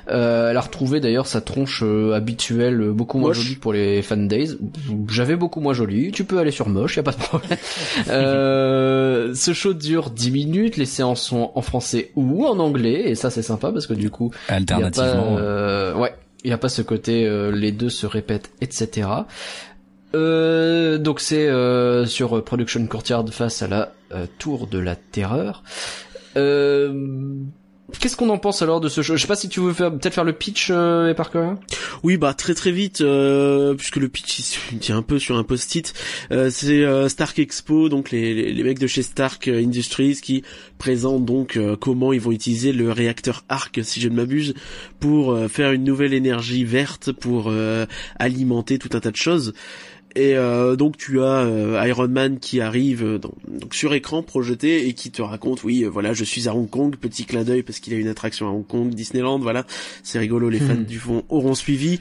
Euh, elle a retrouvé d'ailleurs sa tronche euh, habituelle, euh, beaucoup moins jolie pour les fan days. J'avais beaucoup moins jolie. Tu peux aller sur moche, y a pas de problème. euh, ce show dure 10 minutes, les séances sont en français ou en anglais et ça c'est sympa parce que du coup, alternativement, euh, ouais il n'y a pas ce côté euh, les deux se répètent, etc. Euh, donc c'est euh, sur Production Courtyard face à la euh, Tour de la Terreur. Qu'est-ce qu'on en pense alors de ce show Je sais pas si tu veux peut-être faire le pitch euh, Parker. Oui, bah très très vite puisque le pitch il tient un peu sur un post-it. c'est Stark Expo, donc les, les, mecs de chez Stark Industries qui présentent donc comment ils vont utiliser le réacteur Arc, si je ne m'abuse, pour faire une nouvelle énergie verte pour alimenter tout un tas de choses. Et euh, donc tu as euh, Iron Man qui arrive euh, donc sur écran projeté et qui te raconte oui voilà je suis à Hong Kong petit clin d'œil parce qu'il a une attraction à Hong Kong Disneyland voilà c'est rigolo les fans hmm. du fond auront suivi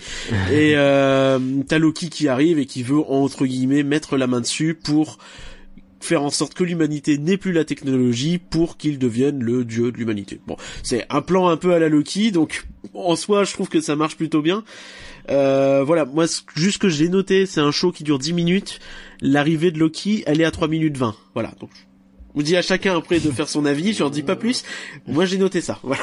et euh, t'as Loki qui arrive et qui veut entre guillemets mettre la main dessus pour faire en sorte que l'humanité n'ait plus la technologie pour qu'il devienne le dieu de l'humanité. Bon, c'est un plan un peu à la Loki, donc en soi je trouve que ça marche plutôt bien. Euh, voilà, moi, juste ce que j'ai noté, c'est un show qui dure 10 minutes. L'arrivée de Loki, elle est à 3 minutes 20. Voilà, donc On dit à chacun après de faire son avis, je leur dis pas plus. Moi j'ai noté ça. Voilà.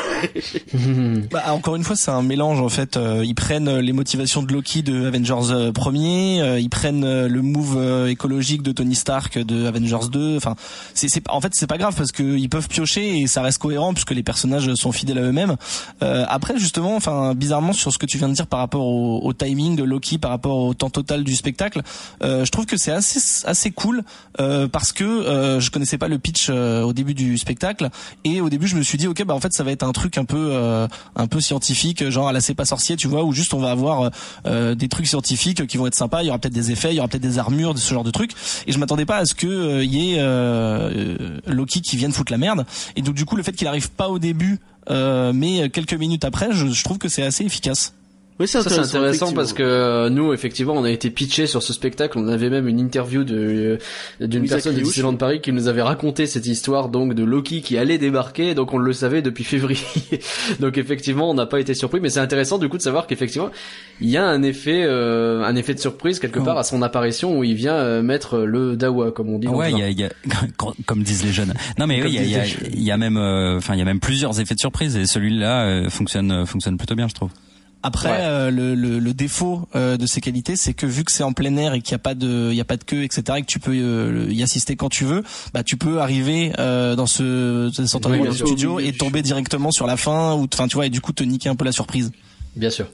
bah, encore une fois, c'est un mélange en fait. Euh, ils prennent les motivations de Loki de Avengers euh, premier, euh, ils prennent le move écologique de Tony Stark de Avengers 2. Enfin, c'est en fait c'est pas grave parce que ils peuvent piocher et ça reste cohérent puisque les personnages sont fidèles à eux-mêmes. après justement, enfin bizarrement sur ce que tu viens de dire par rapport au, au timing de Loki, par rapport au temps total du spectacle, je trouve que c'est assez assez cool parce que je connaissais pas le pitch euh, au début du spectacle. Et au début je me suis dit ok bah en fait ça va être un truc un peu euh, un peu scientifique genre à la c'est pas sorcier tu vois où juste on va avoir euh, des trucs scientifiques qui vont être sympas. Il y aura peut-être des effets il y aura peut-être des armures ce genre de trucs. Et je m'attendais pas à ce que il y ait Loki qui vienne foutre la merde. Et donc du coup le fait qu'il arrive pas au début mais quelques minutes après je trouve que c'est assez efficace oui, c'est intéressant, ça, intéressant parce que euh, nous, effectivement, on a été pitché sur ce spectacle. On avait même une interview de euh, d'une personne de Disneyland Paris qui nous avait raconté cette histoire donc de Loki qui allait débarquer. Donc on le savait depuis février. donc effectivement, on n'a pas été surpris, mais c'est intéressant du coup de savoir qu'effectivement, il y a un effet euh, un effet de surprise quelque part à son apparition où il vient mettre le dawa comme on dit. Ouais, il y a, y a, comme disent les jeunes. Non mais oui, il y a, y a, même enfin il y a même plusieurs effets de surprise et celui-là fonctionne fonctionne plutôt bien, je trouve. Après, euh, le, le, le, défaut euh, de ces qualités, c'est que vu que c'est en plein air et qu'il n'y a pas de, il y a pas de queue, etc., et que tu peux euh, y assister quand tu veux, bah tu peux arriver dans ce, ce studio et tomber directement sur la fin, ou enfin tu vois, et du coup te niquer un peu la surprise. Bien sûr.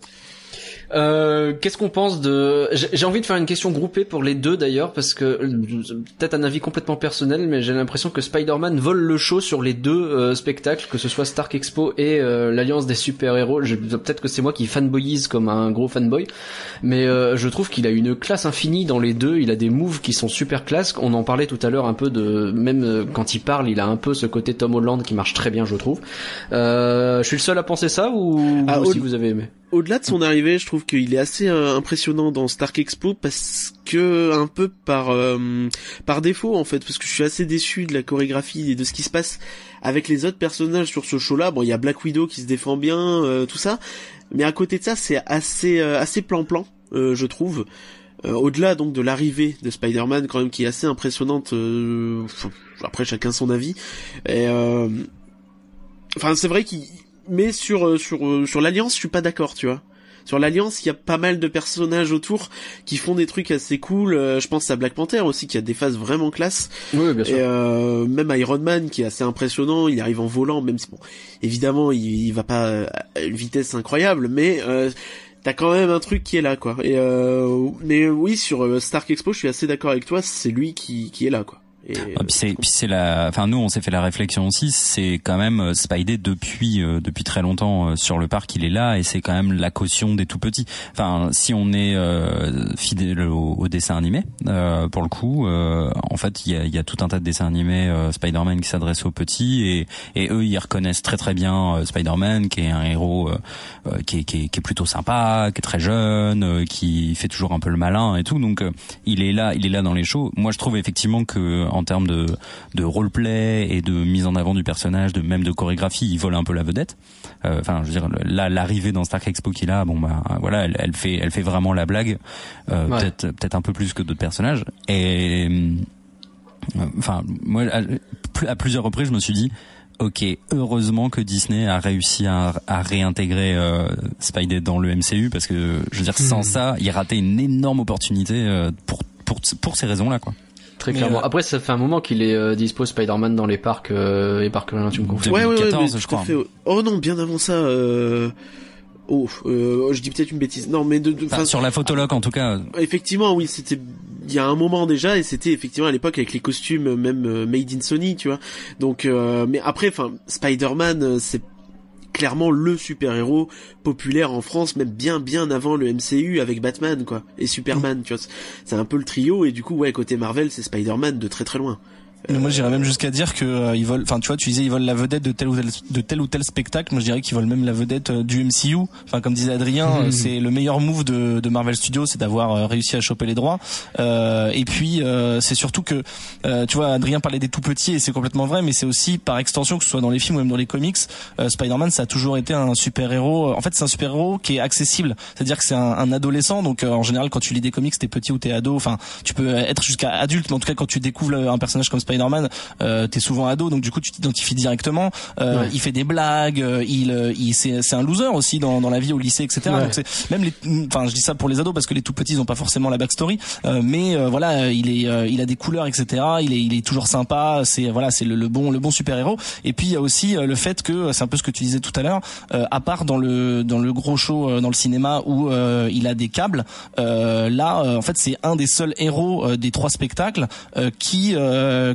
Euh, qu'est-ce qu'on pense de J'ai envie de faire une question groupée pour les deux d'ailleurs parce que peut-être un avis complètement personnel, mais j'ai l'impression que Spider-Man vole le show sur les deux euh, spectacles, que ce soit Stark Expo et euh, l'Alliance des super-héros. Peut-être que c'est moi qui fanboyise comme un gros fanboy, mais je trouve qu'il a une classe infinie dans les deux. Il a des moves qui sont super classe. On en parlait tout à l'heure un peu de même quand il parle, il a un peu ce côté Tom Holland qui marche très bien, je trouve. je suis le seul à penser ça ou, ah, si vous avez aimé? Au-delà de son arrivée, je trouve qu'il est assez euh, impressionnant dans Stark Expo parce que un peu par euh, par défaut en fait parce que je suis assez déçu de la chorégraphie et de ce qui se passe avec les autres personnages sur ce show-là. Bon, il y a Black Widow qui se défend bien, euh, tout ça, mais à côté de ça, c'est assez assez plan-plan, je trouve. Au-delà donc de l'arrivée de Spider-Man quand même qui est assez impressionnante. après chacun son avis. Et, enfin c'est vrai qu'il mais sur sur sur l'alliance je suis pas d'accord tu vois sur l'Alliance, il y a pas mal de personnages autour qui font des trucs assez cool. Euh, je pense à Black Panther aussi qui a des phases vraiment classe. Oui, bien sûr. Et euh, même Iron Man qui est assez impressionnant. Il arrive en volant, même si bon, évidemment, il, va pas à une vitesse incroyable, mais euh, t'as quand même un truc qui est là, quoi. Et mais oui, sur Stark Expo, je suis assez d'accord avec toi. C'est lui qui qui est là, quoi. Ah, puis c'est la enfin nous on s'est fait la réflexion aussi c'est quand même euh, Spidey depuis euh, depuis très longtemps euh, sur le parc il est là et c'est quand même la caution des tout petits. Enfin si on est fidèle au, dessin animé pour le coup en fait il y a, y a, tout un tas de dessins animés Spider-Man qui s'adressent aux petits et et eux ils reconnaissent très très bien Spider-Man qui est un héros qui est, qui, est, qui, est, plutôt sympa qui est très jeune qui fait toujours un peu le malin et tout. Donc il est là il est là dans les shows. Moi je trouve effectivement que termes de, de roleplay et de mise en avant du personnage, de même de chorégraphie, il vole un peu la vedette. Euh, enfin, je veux dire, là, l'arrivée dans Stark Expo qu'il a, bon bah voilà, elle, elle, fait, elle fait vraiment la blague, euh, peut-être, peut-être un peu plus que d'autres personnages. Et euh, enfin, moi, à, plusieurs reprises, je me suis dit, ok, heureusement que Disney a réussi à, à réintégrer euh, Spidey dans le MCU parce que je veux dire sans hmm. ça, il ratait une énorme opportunité pour pour pour ces raisons-là quoi. Très clairement. Euh, Après, ça fait un moment qu'il est euh, dispo Spider-Man dans les parcs euh, et parcs tu me confirmes. Ouais, ouais, ouais, je crois. Oh non, bien avant ça. Euh... Oh, euh, je dis peut-être une bêtise. Non, mais de, de sur la photologue en tout cas. Effectivement, oui, c'était il y a un moment déjà et c'était effectivement à l'époque avec les costumes même made in Sony, tu vois. Donc, mais après, enfin, Spider-Man, c'est clairement le super-héros populaire en France, même bien bien avant le MCU avec Batman quoi et Superman, tu vois. C'est un peu le trio et du coup ouais côté Marvel c'est Spider-Man de très très loin. Moi, j'irais même jusqu'à dire que euh, ils volent. Enfin, tu vois, tu disais ils volent la vedette de tel ou tel de tel ou tel spectacle. Moi, je dirais qu'ils volent même la vedette euh, du MCU. Enfin, comme disait Adrien, euh, c'est le meilleur move de, de Marvel Studios, c'est d'avoir réussi à choper les droits. Euh, et puis, c'est surtout que, tu vois, Adrien parlait des tout petits et c'est complètement vrai, mais c'est aussi par extension que ce soit dans les films ou même dans les comics, Spider-Man, ça a toujours été un super héros. En fait, c'est un super héros qui est accessible. C'est-à-dire que c'est un, un, adolescent. Donc, en général, quand tu lis des comics, t'es petit ou t'es ado. Enfin, tu peux être jusqu'à adulte, mais en tout cas, quand tu découvres un personnage comme Spider Spider-Man, euh, t'es souvent ado, donc du coup tu t'identifies directement. Euh, Il fait des blagues, euh, il, euh, il c'est, c'est un loser aussi dans, dans la vie au lycée, etc. Donc c'est même les, enfin je dis ça pour les ados parce que les tout petits ils ont pas forcément la backstory, euh, mais voilà, il est, il a des couleurs, etc. Il est, il est toujours sympa. C'est voilà, c'est le, le, bon, le bon super héros. Et puis il y a aussi le fait que c'est un peu ce que tu disais tout à l'heure, à part dans le dans le gros show dans le cinéma où il a des câbles, là en fait c'est un des seuls héros des trois spectacles qui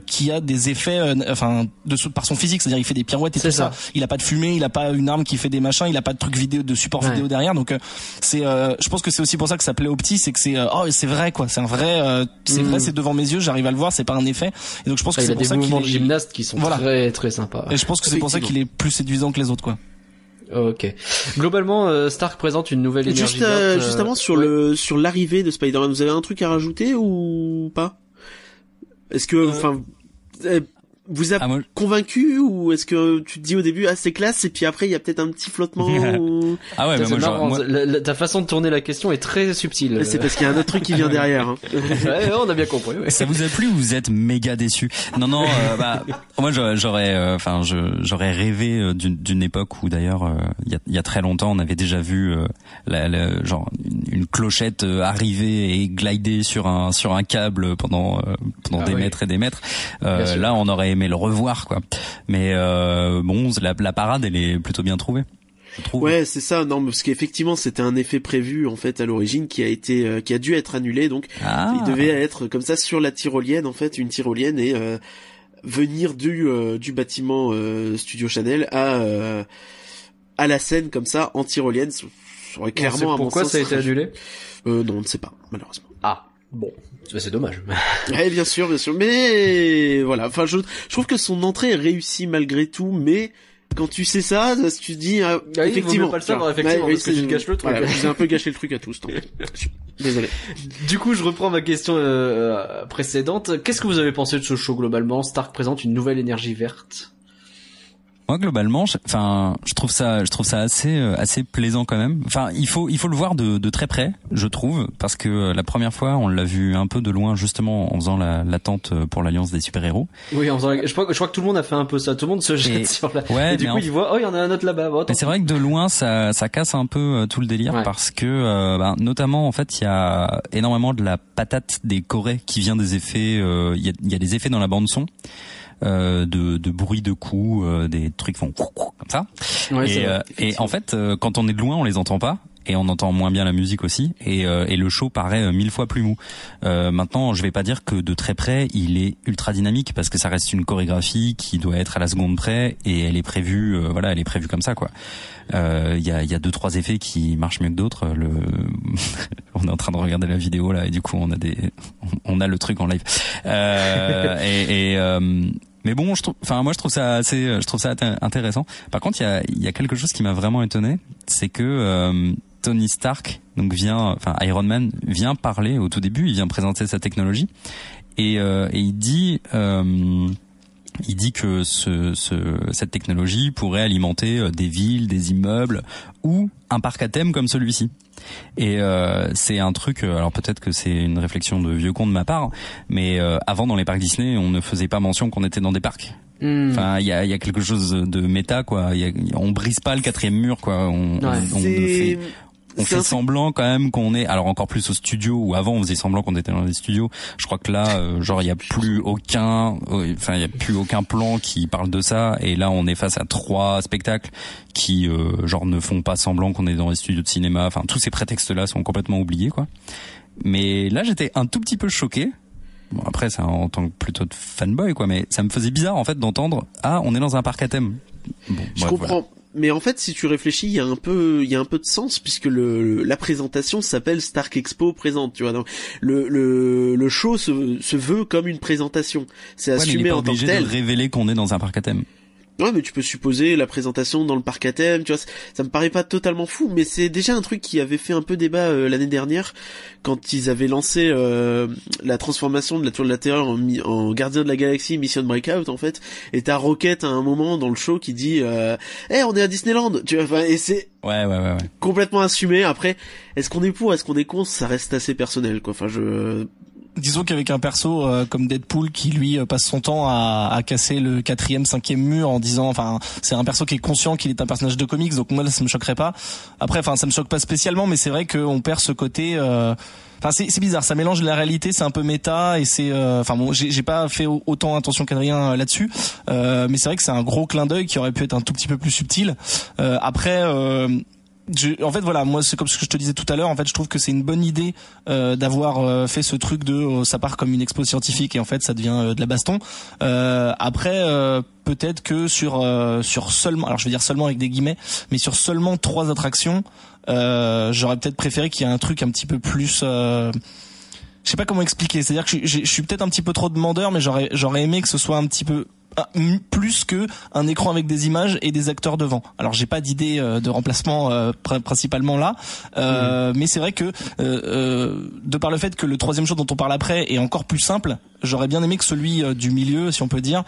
qui a des effets, enfin de par son physique, c'est-à-dire il fait des pirouettes et tout ça. Il a pas de fumée, il a pas une arme qui fait des machins, il a pas de truc vidéo, de support vidéo derrière. Donc euh, c'est, euh, je pense que c'est aussi pour ça que ça plaît au petit, c'est que c'est, euh, oh c'est vrai quoi, c'est un vrai, c'est vrai, mm. c'est devant mes yeux, j'arrive à le voir, c'est pas un effet. Et donc je pense que c'est pour ça qu'il est... gymnastes qui sont très très sympas. Et je pense que c'est pour ça qu'il est plus séduisant que les autres quoi. Ok. Globalement, Stark présente une nouvelle énergie. Juste, justement sur le sur l'arrivée de Spider-Man, vous avez un truc à rajouter ou pas? Est-ce que, enfin, vous a ah, convaincu ou est-ce que tu te dis au début ah c'est classe et puis après il y a peut-être un petit flottement Ah ouais, mais moi, genre, ta façon de tourner la question est très subtile. C'est parce qu'il y a un autre truc qui vient derrière. Hein. ouais, on a bien compris. Ça vous a plu ou vous êtes méga déçu? Non, non. Euh, bah, moi j'aurais, euh, enfin, j'aurais rêvé euh, d'une époque où d'ailleurs il y a, y, a, très longtemps on avait déjà vu la, la, genre une clochette arriver et glider sur un sur un câble pendant pendant ah des mètres et des mètres. là, on aurait aimé le revoir quoi. Mais euh, bon, la, la parade elle est plutôt bien trouvée. Ouais, c'est ça. Non, parce qu'effectivement, c'était un effet prévu en fait à l'origine qui a été, euh, qui a dû être annulé. Donc, ah. il devait être comme ça sur la tyrolienne en fait, une tyrolienne et euh, venir du euh, du bâtiment Studio Chanel à à la scène comme ça en tyrolienne. clairement. pourquoi ça a été annulé? Non, on ne sait pas malheureusement. Ah bon. C'est dommage. ouais, bien sûr, bien sûr. Mais voilà. Enfin, je, je trouve que son entrée est réussie malgré tout, mais quand tu sais ça, tu te dis ah, ah effectivement. pas le savoir effectivement parce que tu gâches le truc. j'ai un peu gâché le truc à tous. Désolé. Du coup, je reprends ma question euh, précédente. Qu'est-ce que vous avez pensé de ce show globalement? Stark présente une nouvelle énergie verte. Moi globalement, enfin, je, trouve ça, je trouve ça assez, euh, assez plaisant quand même. Enfin, il faut, il faut le voir de, de très près, je trouve, parce que euh, la première fois, on l'a vu un peu de loin justement en faisant la, l'attente pour l'alliance des super héros. Oui, en faisant, je crois, je crois que tout le monde a fait un peu ça. Tout le monde se jette sur la. Ouais, et du coup, il voit, oh, il y en a un autre là-bas. mais c'est vrai que de loin, ça, ça casse un peu euh, tout le délire parce que, ben, notamment en fait, il y a énormément de la patate des Corées qui vient des effets. Il y, a, y a des effets dans la bande son. Euh, de, de bruit de coups, euh, des trucs font comme ça. et, euh, et en fait, quand on est de loin, on les entend pas et on entend moins bien la musique aussi et, et le show paraît mille fois plus mou. Euh, maintenant, je vais pas dire que de très près il est ultra dynamique parce que ça reste une chorégraphie qui doit être à la seconde près et elle est prévue, voilà, elle est prévue comme ça quoi. Il y, a, y a deux trois effets qui marchent mieux que d'autres. Le, on est en train de regarder la vidéo là et du coup on a des, on a le truc en live. et, et mais bon, je trouve, enfin moi je trouve ça assez, je trouve ça intéressant. Par contre, il y a, y a quelque chose qui m'a vraiment étonné, c'est que euh, Tony Stark, donc vient, enfin Iron Man vient parler au tout début, il vient présenter sa technologie et, euh, et il dit. Euh, il dit que ce, ce, cette technologie pourrait alimenter euh, des villes, des immeubles ou un parc à thème comme celui-ci. Et euh, c'est un truc. Alors peut-être que c'est une réflexion de vieux con de ma part, mais euh, avant dans les parcs Disney, on ne faisait pas mention qu'on était dans des parcs. Hmm. Enfin, il y a, y a quelque chose de méta, quoi. Y a, on brise pas le quatrième mur, quoi. On, on, on fait, on fait semblant quand même qu'on est alors encore plus au studio où avant on faisait semblant qu'on était dans des studios. Je crois que là euh, genre il y a plus aucun euh, enfin il y a plus aucun plan qui parle de ça. Et là on est face à trois spectacles qui euh, genre ne font pas semblant qu'on est dans des studios de cinéma. Enfin tous ces prétextes là sont complètement oubliés quoi. Mais là j'étais un tout petit peu choqué. Bon, après, c'est en tant que plutôt de fanboy, quoi, mais ça me faisait bizarre, en fait, d'entendre, ah, on est dans un parc à thème. Bon, je comprends mais en fait, si tu réfléchis, il y a un peu, il y a un peu de sens puisque le, la présentation s'appelle Stark Expo présente, tu vois. Donc le le, le show se, se veut comme une présentation. C'est assumé en tant que tel. de révéler qu'on est dans un parc à thème. Ouais, mais tu peux supposer la présentation dans le parc à thème, tu vois, ça me paraît pas totalement fou, mais c'est déjà un truc qui avait fait un peu débat euh, l'année dernière quand ils avaient lancé euh, la transformation de la Tour de la Terreur en, en, Gardien de la Galaxie Mission Breakout en fait, et t'as Rocket à un moment dans le show qui dit euh, "Eh, on est à Disneyland", tu vois, et c'est ouais, ouais, ouais, complètement assumé. Après, est-ce qu'on est pour, est-ce qu'on est contre, ça reste assez personnel, quoi. Enfin, je disons qu'avec un perso euh, comme Deadpool qui lui passe son temps à, à, casser le quatrième, cinquième mur en disant, enfin, c'est un perso qui est conscient qu'il est un personnage de comics, donc moi là ça me choquerait pas. Après, enfin, ça me choque pas spécialement, mais c'est vrai qu'on perd ce côté. Enfin, c'est bizarre, ça mélange la réalité, c'est un peu méta et c'est. Enfin bon, j'ai pas fait autant attention qu'Adrien là-dessus, mais c'est vrai que c'est un gros clin d'œil qui aurait pu être un tout petit peu plus subtil. après en fait voilà moi c'est comme ce que je te disais tout à l'heure en fait je trouve que c'est une bonne idée euh, d'avoir euh, fait ce truc de euh, ça part comme une expo scientifique et en fait ça devient de la baston. Après peut-être que sur sur seulement alors je vais dire seulement avec des guillemets mais sur seulement trois attractions j'aurais peut-être préféré qu'il y ait un truc un petit peu plus je sais pas comment expliquer. C'est à dire que je, je suis peut-être un petit peu trop demandeur mais j'aurais j'aurais aimé que ce soit un petit peu plus que un écran avec des images et des acteurs devant. Alors j'ai pas d'idée euh, de remplacement euh, principalement là, euh, mais c'est vrai que de par le fait que le troisième jour dont on parle après est encore plus simple, j'aurais bien aimé que celui du milieu, si on peut dire,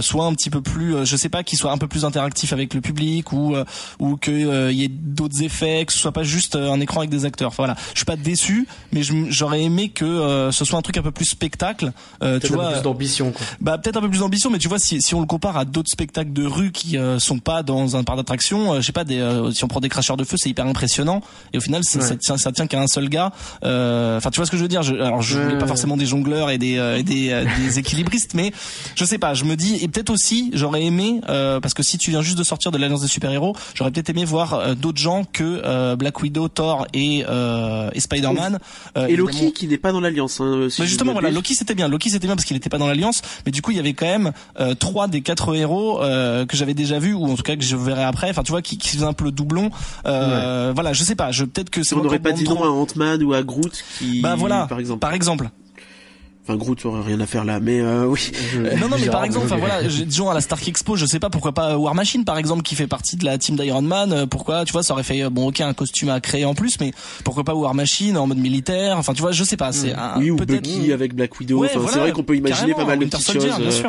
soit un petit peu plus, je sais pas, qu'il soit un peu plus interactif avec le public ou ou que y ait d'autres effets, que ce soit pas juste un écran avec des acteurs. Enfin, voilà, je suis pas déçu, mais j'aurais aimé que ce soit un truc un peu plus spectacle. tu vois, un peu plus d'ambition. Bah peut-être un peu plus d'ambition, mais tu vois si, si on le compare à d'autres spectacles de rue qui euh, sont pas dans un parc d'attraction, euh, je sais pas, des, euh, si on prend des cracheurs de feu, c'est hyper impressionnant. Et au final, ça, tient, ça tient qu'à un seul gars. Enfin, tu vois ce que je veux dire? Je, Alors, je voulais pas forcément des jongleurs et des, et des, des équilibristes, mais je sais pas. Je me dis, et peut-être aussi, j'aurais aimé, parce que si tu viens juste de sortir de l'alliance des super héros, j'aurais peut-être aimé voir d'autres gens que Black Widow, Thor et, et Spider-Man. et Loki qui n'est pas dans l'alliance. Hein, mais justement, voilà, Loki c'était bien. Loki c'était bien parce qu'il n'était pas dans l'alliance, mais du coup il y avait quand même trois des quatre héros euh, que j'avais déjà vu ou en tout cas que je verrai après. Enfin, tu vois, qui, qui faisait un peu le doublon. Euh, Voilà, je sais pas. Je peut-être que c'est. On n'aurait pas dit non à Ant-Man ou à Groot qui. Bah voilà. Par exemple. Par exemple. Enfin, Groot aurait rien à faire là, mais euh, oui. non, non, mais par exemple, enfin voilà, disons à la Stark Expo, je sais pas pourquoi pas War Machine par exemple qui fait partie de la team d'Iron Man. Euh, pourquoi, tu vois, ça aurait fait bon, ok, un costume à créer en plus, mais pourquoi pas War Machine en mode militaire. Enfin, tu vois, je sais pas. C'est un, oui ou Bucky avec Black Widow. enfin, c'est vrai qu'on peut imaginer pas mal de petites choses. Euh.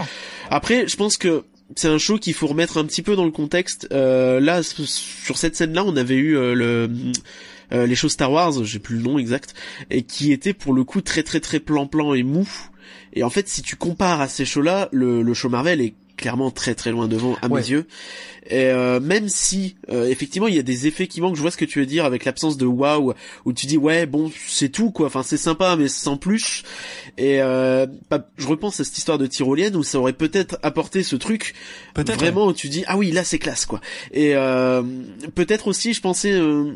Après, je pense que c'est un show qu'il faut remettre un petit peu dans le contexte. Euh, là, sur cette scène-là, on avait eu euh, le euh, les choses Star Wars, j'ai plus le nom exact, et qui était pour le coup très très très plan-plan et mou. Et en fait, si tu compares à ces shows-là, le, le show Marvel est clairement très très loin devant à mes yeux. Et euh, même si euh, effectivement il y a des effets qui manquent, je vois ce que tu veux dire avec l'absence de wow où tu dis ouais bon c'est tout quoi, enfin c'est sympa mais sans plus. Et euh, je repense à cette histoire de tyrolienne où ça aurait peut-être apporté ce truc peut-être vraiment où tu dis ah oui là c'est classe quoi. Et euh, peut-être aussi je pensais euh,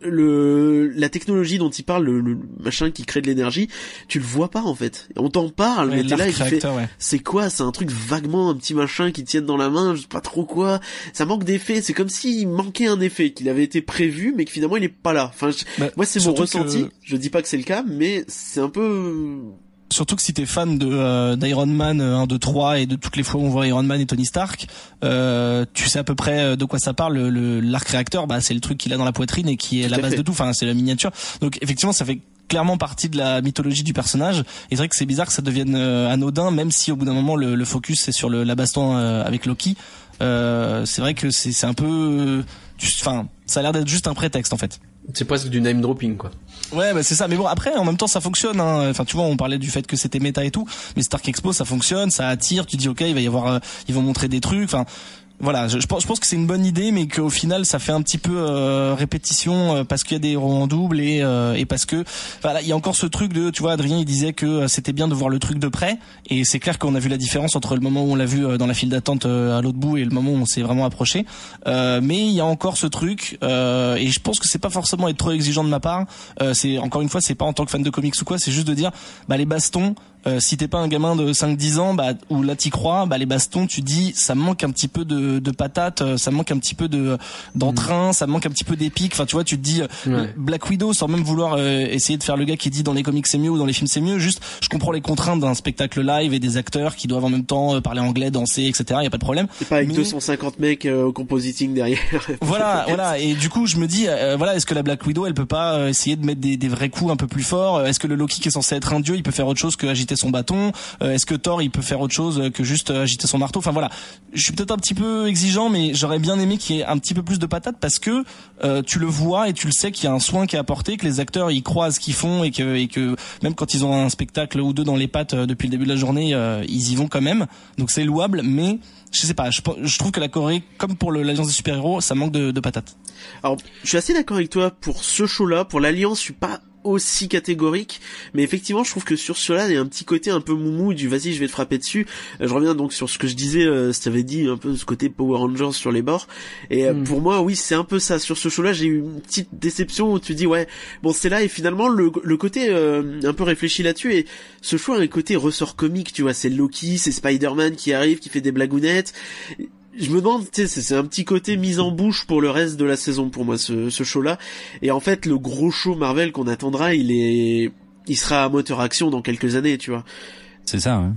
le la technologie dont il parle le, machin qui crée de l'énergie, tu le vois pas en fait. On t'en parle mais t'es là et tu fais c'est quoi? C'est un truc vaguement un petit machin qui tienne dans la main, je sais pas trop quoi ça manque d'effet. C'est comme s'il manquait un effet, qu'il avait été prévu, mais que finalement il est pas là. Enfin, bah, moi c'est mon ressenti. Je dis pas que c'est le cas, mais c'est un peu surtout que si t'es fan de euh, d'Iron Man 1, 2, 3 et de toutes les fois où on voit Iron Man et Tony Stark, euh, tu sais à peu près euh, de quoi ça parle. Le l'arc réacteur, bah c'est le truc qu'il a dans la poitrine et qui est la base de tout. Enfin, c'est la miniature. Donc effectivement, ça fait clairement partie de la mythologie du personnage. Et c'est vrai que c'est bizarre que ça devienne euh, anodin, même si au bout d'un moment le, le focus c'est sur le, la baston avec Loki. Euh, c'est vrai que c'est un peu, enfin, ça a l'air d'être juste un prétexte en fait. C'est presque du name dropping quoi. Ouais, bah c'est ça. Mais bon, après, en même temps, ça fonctionne. Hein. Enfin, tu vois, on parlait du fait que c'était méta et tout, mais Stark Expo, ça fonctionne, ça attire. Tu dis, ok, il va y avoir, euh, ils vont montrer des trucs. Enfin, voilà, je, pense, je pense que c'est une bonne idée, mais qu'au final, ça fait un petit peu euh, répétition euh, parce qu'il y a des héros en double et, euh, et parce que voilà, il y a encore ce truc de, tu vois, Adrien, il disait que c'était bien de voir le truc de près, et c'est clair qu'on a vu la différence entre le moment où on l'a vu dans la file d'attente à l'autre bout et le moment où on s'est vraiment approché. mais il y a encore ce truc, et je pense que c'est pas forcément être trop exigeant de ma part. c'est encore une fois, c'est pas en tant que fan de comics ou quoi, c'est juste de dire, bah les bastons, euh, si t'es pas un gamin de 5-10 ans, bah, où là t'y crois, bah, les bastons, tu dis, ça manque un petit peu de, de patate, euh, ça manque un petit peu de d'entrain, mm. ça manque un petit peu d'épique. Enfin, tu vois, tu te dis euh, Black Widow, sans même vouloir essayer de faire le gars qui dit dans les comics c'est mieux ou dans les films c'est mieux. Juste, je comprends les contraintes d'un spectacle live et des acteurs qui doivent en même temps parler anglais, danser, etc. Y a pas de problème. Pas avec 250 mecs au compositing derrière. voilà, voilà. Et du coup, je me dis, voilà, est-ce que la Black Widow, elle peut pas essayer de mettre des, des vrais coups un peu plus forts? Est-ce que le Loki qui est censé être un dieu, il peut faire autre chose que agiter agiter son bâton Est-ce que Thor il peut faire autre chose que juste agiter son marteau? Enfin voilà, je suis peut-être un petit peu exigeant, mais j'aurais bien aimé qu'il y ait un petit peu plus de patates parce que tu le vois et tu le sais qu'il y a un soin qui est apporté, que les acteurs ils croient à ce qu'ils font et que et que même quand ils ont un spectacle ou deux dans les pattes depuis le début de la journée, ils y vont quand même. Donc c'est louable, mais je sais pas, je, trouve que la Corée, comme pour l'Alliance des super-héros, ça manque de, de patates. Alors, je suis assez d'accord avec toi pour ce show-là. Pour l'Alliance, je suis pas aussi catégorique, mais effectivement, je trouve que sur cela, il y a un petit côté un peu moumou du vas-y, je vais te frapper dessus. Euh, je reviens donc sur ce que je disais, euh, tu avais dit un peu ce côté Power Rangers sur les bords. Et euh, hmm. pour moi, oui, c'est un peu ça. Sur ce show-là, j'ai eu une petite déception où tu dis ouais, bon, c'est là et finalement le, le côté euh, un peu réfléchi là-dessus et ce show a un côté ressort comique, tu vois, c'est Loki, c'est Spider-Man qui arrive, qui fait des blagounettes je me demande, tu sais, c'est un petit côté mise en bouche pour le reste de la saison pour moi ce, ce show-là. Et en fait, le gros show Marvel qu'on attendra, il est, il sera à moteur action dans quelques années, tu vois. C'est ça. Ouais.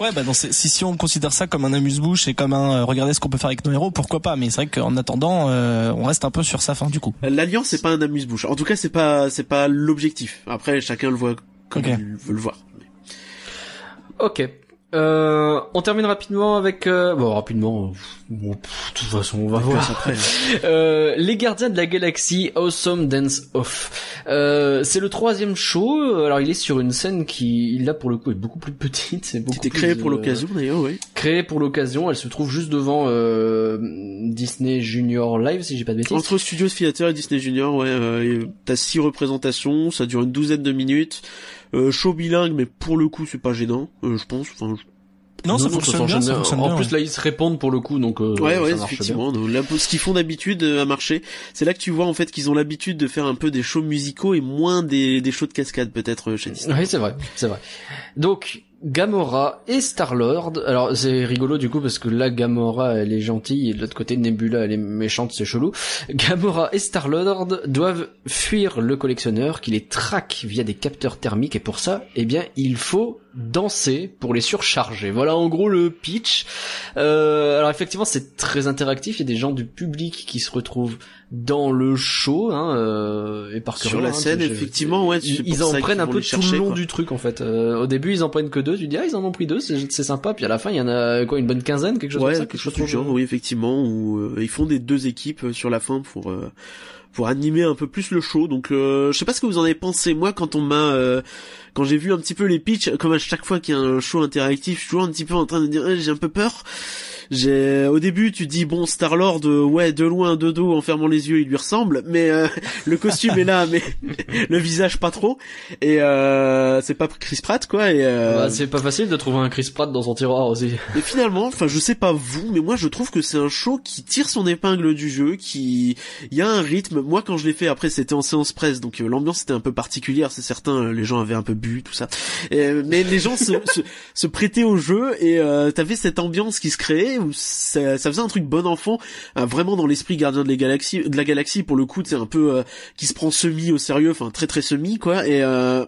Ouais, bah si, si on considère ça comme un amuse-bouche et comme un euh, regardez ce qu'on peut faire avec nos héros, pourquoi pas? Mais c'est vrai qu'en attendant, euh, on reste un peu sur sa fin du coup. L'alliance c'est pas un amuse-bouche. En tout cas, c'est pas c'est pas l'objectif. Après, chacun le voit comme il veut le voir. Ok. Euh, on termine rapidement avec euh, bon rapidement bon, de toute façon on va voir après hein. euh, les gardiens de la galaxie Awesome Dance Off. Euh, c'est le troisième show. Alors il est sur une scène qui là pour le coup est beaucoup plus petite. C'est beaucoup créé euh, pour l'occasion d'ailleurs oui. créé pour l'occasion. Elle se trouve juste devant euh, Disney Junior Live si j'ai pas de bêtises. Entre Studios Theater et Disney Junior ouais t'as six représentations ça dure une douzaine de minutes euh, show bilingue, mais pour le coup, c'est pas gênant, euh, je pense. Enfin, non, ça, fonctionne bien, en plus, là, ils se répondent pour le coup, donc euh, ouais, ouais, effectivement. Là, ce qu'ils font d'habitude à marcher, c'est là que tu vois en fait qu'ils ont l'habitude de faire un peu des shows musicaux et moins des, des shows de cascade peut-être chez Disney. Oui, c'est vrai, c'est vrai. Donc, Gamora et Star-Lord. Alors c'est rigolo du coup parce que là Gamora elle est gentille et de l'autre côté Nebula elle est méchante, c'est chelou. Gamora et Star-Lord doivent fuir le collectionneur qui les traque via des capteurs thermiques et pour ça, eh bien, il faut danser pour les surcharger. Voilà en gros le pitch. Euh, alors effectivement c'est très interactif, il y a des gens du public qui se retrouvent dans le show hein, euh, et par sur la hein, scène effectivement ouais ils, en prennent un peu tout le long du truc en fait euh, au début ils en prennent que deux tu dis ah ils en ont pris deux c'est sympa puis à la fin il y en a quoi une bonne quinzaine quelque chose ouais, comme ça quelque chose du genre oui effectivement où euh, ils font des deux équipes sur la fin pour pour animer un peu plus le show. Donc je sais pas ce que vous en avez pensé. Moi, quand on m'a, quand j'ai vu un petit peu les pitchs, comme à chaque fois qu'il y a un show interactif, je suis toujours un petit peu en train de dire, eh, j'ai un peu peur. J'ai au début tu dis bon Star Lord euh, ouais de loin de dos en fermant les yeux il lui ressemble mais euh, le costume est là mais le visage pas trop. Et euh, c'est pas Chris Pratt quoi et bah, c'est pas facile de trouver un Chris Pratt dans son tiroir aussi. Et finalement enfin je sais pas vous mais moi je trouve que c'est un show qui tire son épingle du jeu qui il y a un rythme. Moi quand je l'ai fait après c'était en séance presse donc l'ambiance était un peu particulière c'est certain les gens avaient un peu tout ça mais les gens se, se, se prêtaient au jeu et t'avais cette ambiance qui se créait où ça, faisait un truc bon enfant, euh, vraiment dans l'esprit gardien de la galaxie, de la galaxie pour le coup, c'est un peu euh, qui se prend semi au sérieux, enfin très très semi quoi. Et euh,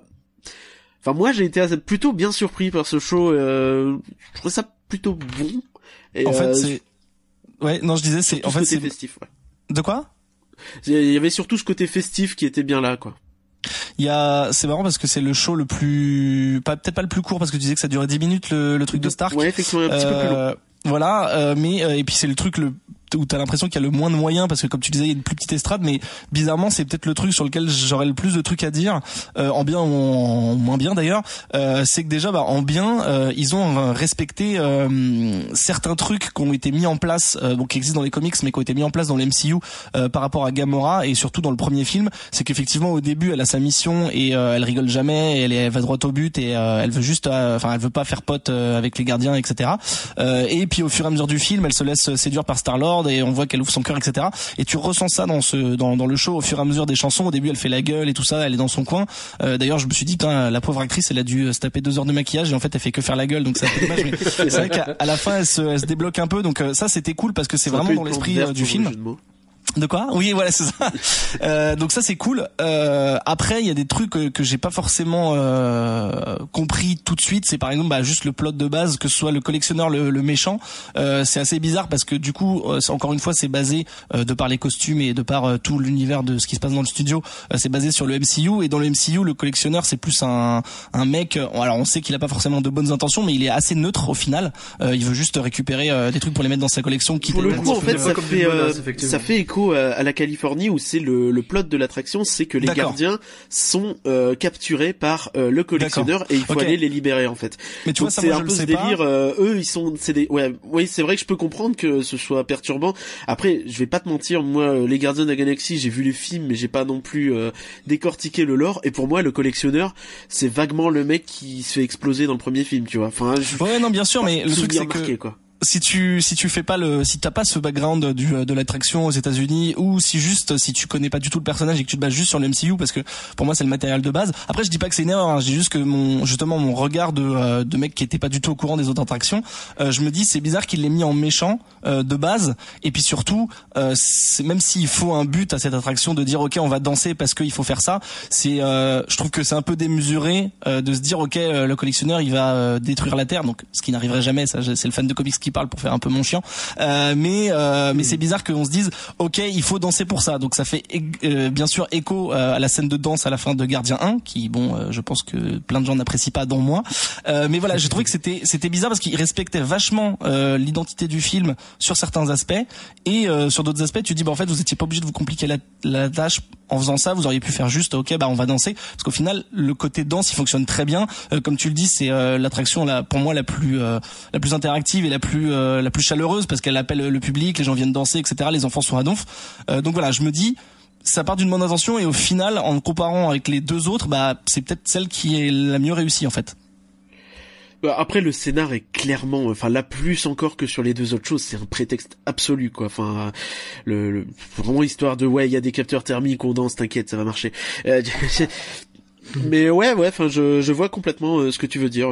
enfin moi j'ai été plutôt bien surpris par ce show. je trouvais ça plutôt bon. Et, en fait c'est ouais non je disais c'est en fait c'est festif. Ouais. De quoi? Il y avait surtout ce côté festif qui était bien là quoi. Il y a, c'est marrant parce que c'est le show le plus, pas peut-être pas le plus court parce que tu disais que ça durait 10 minutes le, le truc de Stark. Ouais, effectivement, un petit peu plus long. Voilà, euh, mais euh, et puis c'est le truc le où t'as l'impression qu'il y a le moins de moyens parce que comme tu disais il y a une plus petite estrade mais bizarrement c'est peut-être le truc sur lequel j'aurais le plus de trucs à dire euh, en bien ou en, moins bien d'ailleurs euh, c'est que déjà bah, en bien euh, ils ont respecté certains trucs qui ont été mis en place bon qui existent dans les comics mais qui ont été mis en place dans l'MCU par rapport à Gamora et surtout dans le premier film. C'est qu'effectivement au début elle a sa mission et elle rigole jamais elle, elle va droit au but et elle veut juste enfin elle veut pas faire pote avec les gardiens etc et puis au fur et à mesure du film elle se laisse séduire par Star Et on voit qu'elle ouvre son cœur, etc. Et tu ressens ça dans ce dans, dans le show au fur et à mesure des chansons. Au début, elle fait la gueule et tout ça, elle est dans son coin. Euh, D'ailleurs, je me suis dit, putain, la pauvre actrice, elle a dû se taper deux heures de maquillage et en fait, elle fait que faire la gueule, donc c'est un peu dommage. Mais c'est vrai qu'à la fin, elle se, elle se débloque un peu, donc euh, ça, c'était cool parce que c'est vraiment dans l'esprit euh, du film. De quoi? Oui, voilà, c'est ça. Euh, donc ça c'est cool. Euh, après, il y a des trucs que, que j'ai pas forcément euh, compris tout de suite. C'est par exemple bah, juste le plot de base, que ce soit le collectionneur, le, le méchant. Euh, c'est assez bizarre parce que du coup, euh, encore une fois, c'est basé euh, de par les costumes et de par tout l'univers de ce qui se passe dans le studio. c'est basé sur le MCU et dans le MCU, le collectionneur c'est plus un, un mec. Alors on sait qu'il a pas forcément de bonnes intentions, mais il est assez neutre au final. il veut juste récupérer des trucs pour les mettre dans sa collection. Qui pour le coup, en fait, ça fait, ça fait écho à, la Californie où c'est le, le plot de l'attraction, c'est que les gardiens sont euh, capturés par euh, le collectionneur et il faut aller les libérer en fait. Mais tu vois, c'est un peu ce délire. Euh, eux, ils sont, c'est des, ouais, oui, c'est vrai que je peux comprendre que ce soit perturbant. Après, je vais pas te mentir, moi, les Gardiens de la Galaxie, j'ai vu les films, mais j'ai pas non plus décortiqué le lore. Et pour moi, le collectionneur, c'est vaguement le mec qui se fait exploser dans le premier film, tu vois. Enfin, je... ouais, non, bien sûr, mais le truc c'est que quoi si tu si tu fais pas le si t'as pas ce background du de l'attraction aux États-Unis ou si juste si tu connais pas du tout le personnage et que tu te bases juste sur le MCU parce que pour moi c'est le matériel de base. Après je dis pas que c'est une erreur, hein, je dis juste que mon justement mon regard de euh, de mec qui était pas du tout au courant des autres attractions, euh, je me dis c'est bizarre qu'il l'ait mis en méchant euh, de base. Et puis surtout c'est même s'il faut un but à cette attraction de dire OK on va danser parce qu'il faut faire ça, c'est je trouve que c'est un peu démesuré de se dire OK le collectionneur il va détruire la terre. Donc ce qui n'arriverait jamais ça c'est le fan de comics parle pour faire un peu mon chien. Euh, mais euh, mais c'est bizarre qu'on se dise ok il faut danser pour ça. Donc ça fait euh, bien sûr écho à la scène de danse à la fin de Gardien 1 qui bon je pense que plein de gens n'apprécient pas dont moi. mais voilà j'ai trouvé que c'était c'était bizarre parce qu'il respectait vachement l'identité du film sur certains aspects et sur d'autres aspects tu dis bah en fait vous étiez pas obligé de vous compliquer la, la tâche en faisant ça, vous auriez pu faire juste, ok, bah on va danser, parce qu'au final, le côté danse, il fonctionne très bien. comme tu le dis, c'est l'attraction là, pour moi la plus la plus interactive et la plus euh, la plus chaleureuse parce qu'elle appelle le public, les gens viennent danser, etc. Les enfants sont à donf. Euh, donc voilà, je me dis ça part d'une bonne intention et au final, en comparant avec les deux autres, bah c'est peut-être celle qui est la mieux réussie en fait. Bah, après le scénar est clairement, enfin là plus encore que sur les deux autres choses, c'est un prétexte absolu quoi. Enfin le, vraiment histoire de ouais il y a des capteurs thermiques, on danse, t'inquiète ça va marcher. Euh, mais ouais ouais, enfin je, je vois complètement ce que tu veux dire.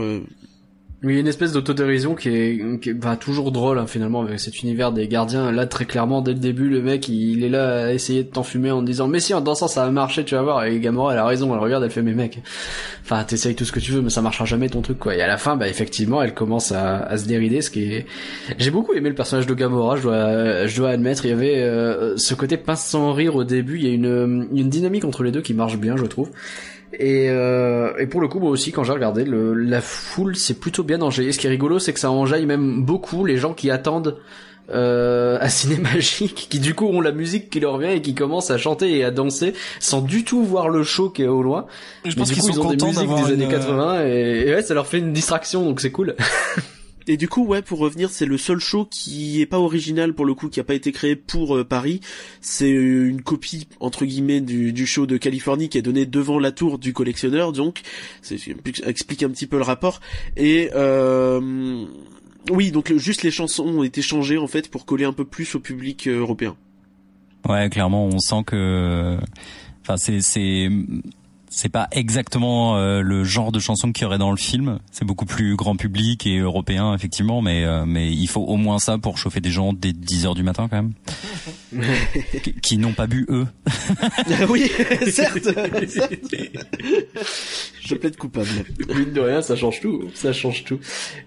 Oui, une espèce d'autodérision qui est, qui est bah, toujours drôle hein, finalement avec cet univers des gardiens. Là, très clairement, dès le début, le mec, il, est là à essayer de t'enfumer en disant mais si en dansant ça va marcher, tu vas voir. Et Gamora, elle a raison, elle regarde, elle fait mais mec, enfin t'essayes tout ce que tu veux, mais ça marchera jamais ton truc quoi. Et à la fin, bah effectivement, elle commence à, à se dérider, ce qui est. J'ai beaucoup aimé le personnage de Gamora, je dois, je dois admettre. Il y avait euh, ce côté pince sans rire au début. Il y a une, une dynamique entre les deux qui marche bien, je trouve. Et, euh, et pour le coup, moi aussi, quand j'ai regardé, le, la foule c'est plutôt bien enjaillé. Ce qui est rigolo, c'est que ça enjaille même beaucoup les gens qui attendent euh, à Ciné Magique, qui du coup ont la musique qui leur vient et qui commencent à chanter et à danser sans du tout voir le show qui est au loin. Je pense qu'ils ont des musiques des années 80 et, et ouais, ça leur fait une distraction, donc c'est cool. Et du coup, ouais, pour revenir, c'est le seul show qui est pas original pour le coup, qui a pas été créé pour euh, Paris. C'est une copie entre guillemets du, show de Californie qui est donné devant la tour du collectionneur. Donc, ça explique un petit peu le rapport. Et euh, oui, donc juste les chansons ont été changées en fait pour coller un peu plus au public euh, européen. Ouais, clairement, on sent que, enfin, c'est c'est c'est pas exactement euh, le genre de chanson qu'il y aurait dans le film. C'est beaucoup plus grand public et européen effectivement, mais euh, mais il faut au moins ça pour chauffer des gens dès 10 heures du matin quand même, qui, n'ont pas bu eux. oui, certes. Je plaide coupable. Mine de rien, ça change tout. Ça change tout.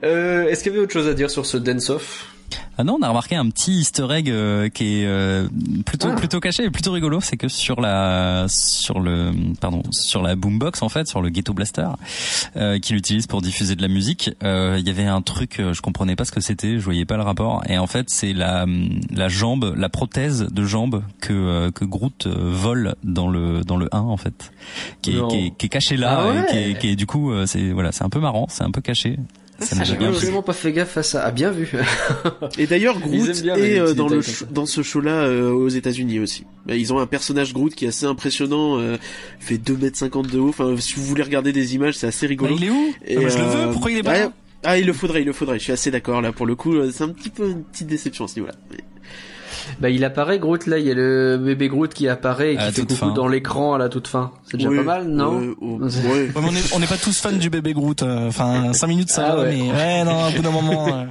Euh, Est-ce qu'il y avait autre chose à dire sur ce dance-off ah non, on a remarqué un petit Easter egg euh, qui est euh, plutôt ah. plutôt caché et plutôt rigolo, c'est que sur la sur le pardon sur la boombox en fait, sur le Ghetto Blaster euh, qu'il utilise pour diffuser de la musique, il y avait un truc, je comprenais pas ce que c'était, je voyais pas le rapport et en fait c'est la la jambe, la prothèse de jambe que que Groot vole dans le dans le 1 en fait, qui est, qui est, qui est caché là, ah et qui est, qui est du coup c'est voilà c'est un peu marrant, c'est un peu caché. Ça J'ai absolument pas fait gaffe à ça. Ah, bien vu. Et d'ailleurs, Groot est euh, dans le dans ce show-là euh, aux États-Unis aussi. Bah, ils ont un personnage Groot qui est assez impressionnant, euh, fait 2 mètres 50 de haut. Enfin, si vous voulez regarder des images, c'est assez rigolo. Bah, il est où Et, Je le veux. Pourquoi il est pas là Ah, il le faudrait, il le faudrait. Je suis assez d'accord là. Pour le coup, c'est un petit peu une petite déception à ce niveau-là. Bah il apparaît Groot là, il y a le bébé Groot qui apparaît et qui fait coucou dans l'écran à la toute fin. C'est déjà pas mal, non on n'est pas tous fans du bébé Groot. Euh, enfin, 5 minutes ça, ah, ouais. mais ouais, non, à bout d'un moment. Euh.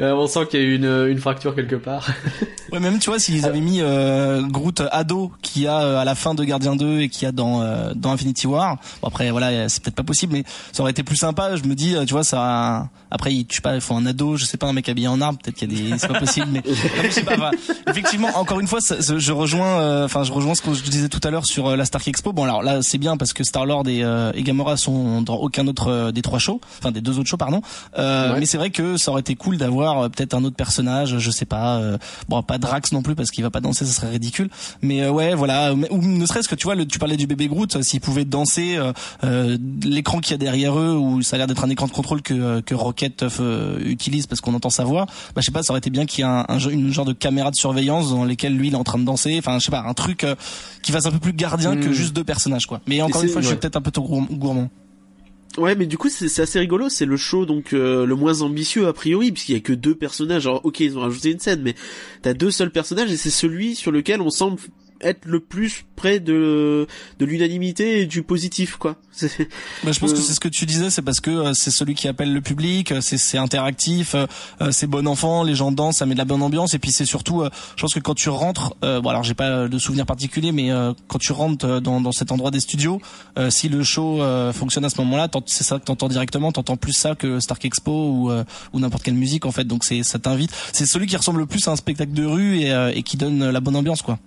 Euh, on sent qu'il y a eu une, une fracture quelque part. ouais, même tu vois, s'ils avaient mis Groot ado qui a à la fin de Gardien 2 et qui a dans dans Infinity War. Bon, après voilà, c'est peut-être pas possible, mais ça aurait été plus sympa. Je me dis, tu vois, ça. Après, je sais pas, il faut un ado, je sais pas, un mec habillé en arbre, peut-être qu'il y a des, c'est pas possible, mais je sais pas. effectivement, encore une fois, je rejoins, enfin, je rejoins ce que je disais tout à l'heure sur la Stark Expo. Bon, alors là, c'est bien parce que Star Lord et, et Gamora sont dans aucun autre des trois shows, enfin des deux autres shows, pardon. Euh, Mais c'est vrai que ça aurait été cool d'avoir euh, peut-être un autre personnage, je sais pas, euh, bon pas Drax non plus parce qu'il va pas danser, ça serait ridicule. Mais euh, ouais, voilà, ou ne serait-ce que tu vois, le, tu parlais du bébé Groot, s'ils pouvaient danser l'écran qu'il y a derrière eux, où ça a l'air d'être un écran de contrôle que que Rocket utilise parce qu'on entend sa voix. Bah je sais pas, ça aurait été bien qu'il y ait un, un, une genre de caméra de surveillance dans lesquelles lui il est en train de danser. Enfin je sais pas, un truc qui fasse un peu plus gardien que hmm. juste deux personnages quoi. Mais encore une fois, je suis peut-être un peu trop gourmand. Ouais, mais du coup c'est assez rigolo. C'est le show donc euh, le moins ambitieux a priori, puisqu'il y a que deux personnages. Alors ok, ils ont rajouté une scène, mais t'as deux seuls personnages et c'est celui sur lequel on semble être le plus près de de l'unanimité et du positif quoi. Bah, je pense que euh, c'est ce que tu disais, c'est parce que euh, c'est celui qui appelle le public, euh, c'est c'est interactif, c'est bon enfant, les gens dansent, ça met de la bonne ambiance et puis c'est surtout je pense que quand tu rentres bon alors j'ai pas de souvenir particulier mais quand tu rentres dans dans cet endroit des studios, si le show fonctionne à ce moment-là, c'est ça que t'entends directement, t'entends plus ça que Stark Expo ou ou n'importe quelle musique en fait. Donc c'est ça t'invite, c'est celui qui ressemble le plus à un spectacle de rue et, et qui donne la bonne ambiance quoi.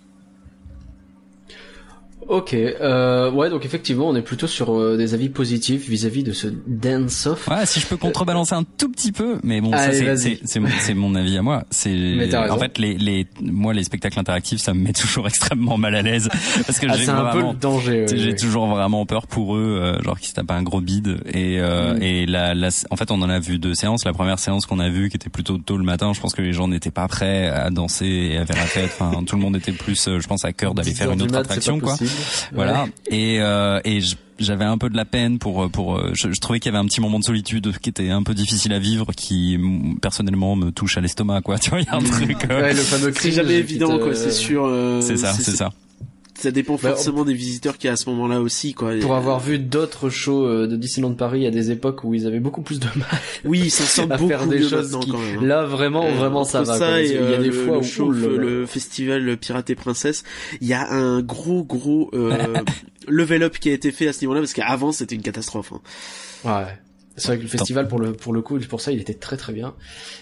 Ok, euh, ouais, donc effectivement, on est plutôt sur euh, des avis positifs vis-à-vis de ce dance-off. Ouais, si je peux contrebalancer un tout petit peu, mais bon, ça c'est mon, mon avis à moi. C'est en fait les les moi les spectacles interactifs, ça me met toujours extrêmement mal à l'aise parce que ah, j'ai un peu le danger. j'ai toujours vraiment peur pour eux, euh, genre qu'ils se tapent un gros bide et euh, mm. et la, la en fait on en a vu deux séances. La première séance qu'on a vue qui était plutôt tôt le matin, je pense que les gens n'étaient pas prêts à danser et à faire la fête. Enfin, tout le monde était plus, je pense, à cœur d'aller faire une autre attraction quoi. Voilà. Et, euh, et j'avais un peu de la peine pour pour je, trouvais qu'il y avait un petit moment de solitude qui était un peu difficile à vivre qui personnellement me touche à l'estomac quoi tu vois il y a un mmh. truc euh, ouais, le fameux cri jamais évident quoi c'est sûr euh, c'est ça c'est ça ça dépend bah, forcément des visiteurs qu'il y a à ce moment-là aussi quoi. Pour avoir vu d'autres shows euh, de Disneyland Paris à des époques où ils avaient beaucoup plus de mal. Oui, ça sent beaucoup faire des choses quand même. Hein. Là vraiment euh, vraiment ça va. Ça il y a des fois le, où show, le, festival Pirate et Princesse, il y a un gros gros euh, level up qui a été fait à ce niveau-là parce qu'avant c'était une catastrophe. Hein. Ouais. C'est vrai que le festival pour le pour le coup pour ça il était très très bien.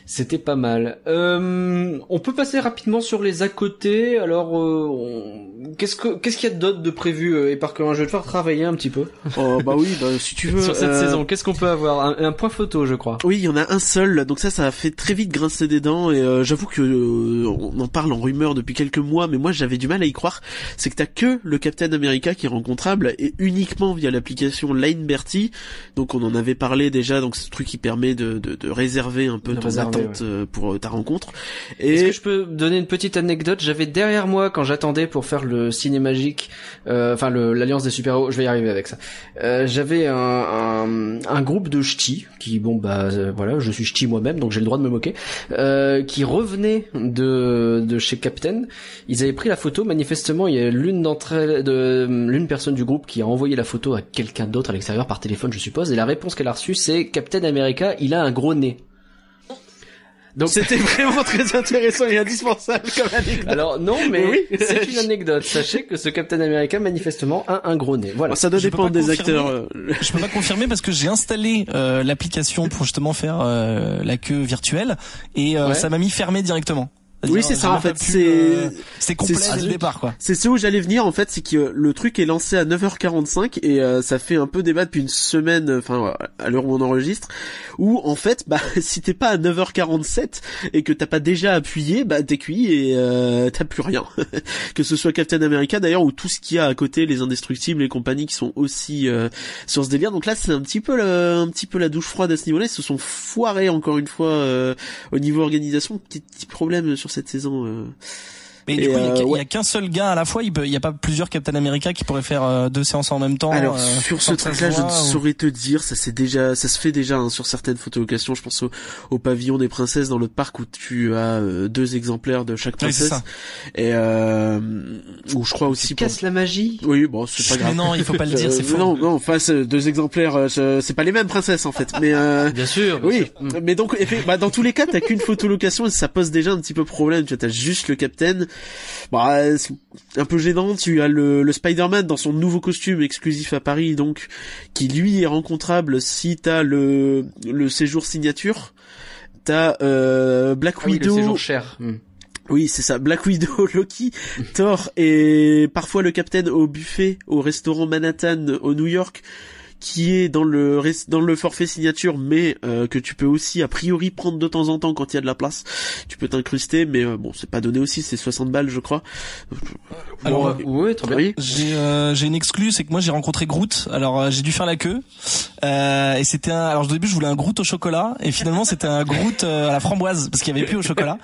C'était pas mal. Euh, on peut passer rapidement sur les à côté. Alors euh, qu'est-ce que qu'est-ce qu'il y a d'autre de prévu euh, et par je vais te faire travailler un petit peu. Oh bah oui bah, si tu veux sur cette euh, saison qu'est-ce qu'on peut avoir? Un, point photo je crois. Oui il y en a un seul donc ça ça a fait très vite grincer des dents et j'avoue que on en parle en rumeur depuis quelques mois mais moi j'avais du mal à y croire. C'est que t'as que le Captain America qui est rencontrable et uniquement via l'application Line Bertie donc on en avait parlé déjà, donc ce truc qui permet de, de, de réserver un peu ton attente euh, pour euh, ta rencontre. Et est-ce que je peux donner une petite anecdote? J'avais derrière moi quand j'attendais pour faire le ciné magique, euh, enfin l'alliance des super héros, je vais y arriver avec ça. Euh, J'avais un, un, un, groupe de ch'tis qui, bon bah voilà, je suis ch'ti moi-même, donc j'ai le droit de me moquer, qui revenait de de chez Captain. Ils avaient pris la photo. Manifestement, il y a l'une d'entre elles, de l'une personne du groupe qui a envoyé la photo à quelqu'un d'autre à l'extérieur par téléphone, je suppose. Et la réponse qu'elle a reçue, c'est Captain America, il a un gros nez. Donc c'était vraiment très intéressant et indispensable comme anecdote. Alors non, mais oui. c'est une anecdote. Sachez que ce Captain America manifestement a un gros nez. Voilà. ça doit dépendre des acteurs. Euh, je peux pas confirmer parce que j'ai installé euh, l'application pour justement faire euh, la queue virtuelle et ça m'a mis fermé directement. Oui, c'est ça en fait. C'est euh, c'est complet dès le départ quoi. C'est ce où j'allais venir en fait, c'est que le truc est lancé à 9h45 et euh, ça fait un peu débat depuis une semaine, enfin à l'heure où on enregistre, où en fait, bah si t'es pas à 9h47 et que t'as pas déjà appuyé, bah t'es cuit et euh, t'as plus rien. que ce soit Captain America d'ailleurs ou tout ce qu'il y a à côté, les indestructibles, les compagnies qui sont aussi sur ce délire. Donc là, c'est un petit peu un petit peu la douche froide à ce niveau-là. Ils se sont foirés encore une fois au niveau organisation. Petit, petit problème sur cette saison. Euh, Mais du coup, il y a, qu'un seul gars à la fois. Il peut, il y a pas plusieurs Captain America qui pourraient faire deux séances en même temps. Alors sur ce truc-là, je ne saurais te dire. Ça c'est déjà, ça se fait déjà hein, sur certaines photolocations. Je pense au, au, pavillon des princesses dans le parc où tu as deux exemplaires de chaque princesse. et euh, où je crois aussi. Tu casse la magie. Oui, bon, c'est pas grave. Mais non, il faut pas le dire, c'est faux. Non, non, face deux exemplaires, c'est pas les mêmes princesses en fait. Mais euh, bien sûr. oui, mais donc, bah, dans tous les cas, t'as qu'une photolocation et ça pose déjà un petit peu problème. Tu as juste le Captain. Bah, un peu gênant. Tu as le, le Spider-Man dans son nouveau costume exclusif à Paris, donc qui lui est rencontrable si t'as le le séjour signature. T'as euh, Black ah Widow. Oui, le séjour cher. Hmm. Oui, c'est ça. Black Widow, Loki, Thor et parfois le Captain au buffet au restaurant Manhattan au New York qui est dans le dans le forfait signature, mais euh, que tu peux aussi a priori prendre de temps en temps quand il y a de la place. Tu peux t'incruster, mais euh, bon, c'est pas donné aussi, c'est 60 balles, je crois. Alors, euh, oui, très bien. J'ai j'ai une exclue, c'est que moi j'ai rencontré Groot. Alors j'ai dû faire la queue, et c'était un. Alors au début je voulais un Groot au chocolat, et finalement c'était un Groot à la framboise parce qu'il y avait plus au chocolat.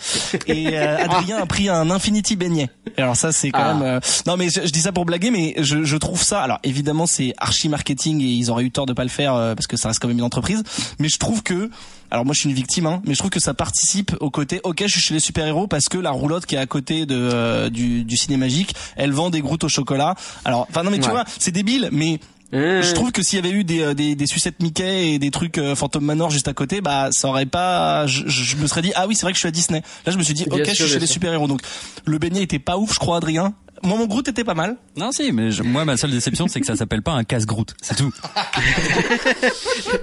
Et Adrien a pris un Infinity beignet. alors ça c'est quand ah. même. Non mais je, je, dis ça pour blaguer, mais je, je trouve ça. Alors évidemment c'est archi marketing et ils aurait eu tort de pas le faire euh, parce que ça reste quand même une entreprise. Mais je trouve que alors moi je suis une victime, hein, mais je trouve que ça participe au côté. Ok, je suis chez les super héros parce que la roulotte qui est à côté de euh, du, du ciné magique, elle vend des groutes au chocolat. Alors, enfin non mais tu vois, c'est débile, mais mmh. Je trouve que s'il y avait eu des, euh, des, des, sucettes Mickey et des trucs Phantom Manor juste à côté, bah ça aurait pas. Je, je me serais dit ah oui c'est vrai que je suis à Disney. Là je me suis dit ok je suis chez les super héros donc le beignet était pas ouf je crois Adrien moi mon Groot était pas mal. Non si, mais moi ma seule déception c'est que ça s'appelle pas un casse Groot, c'est tout.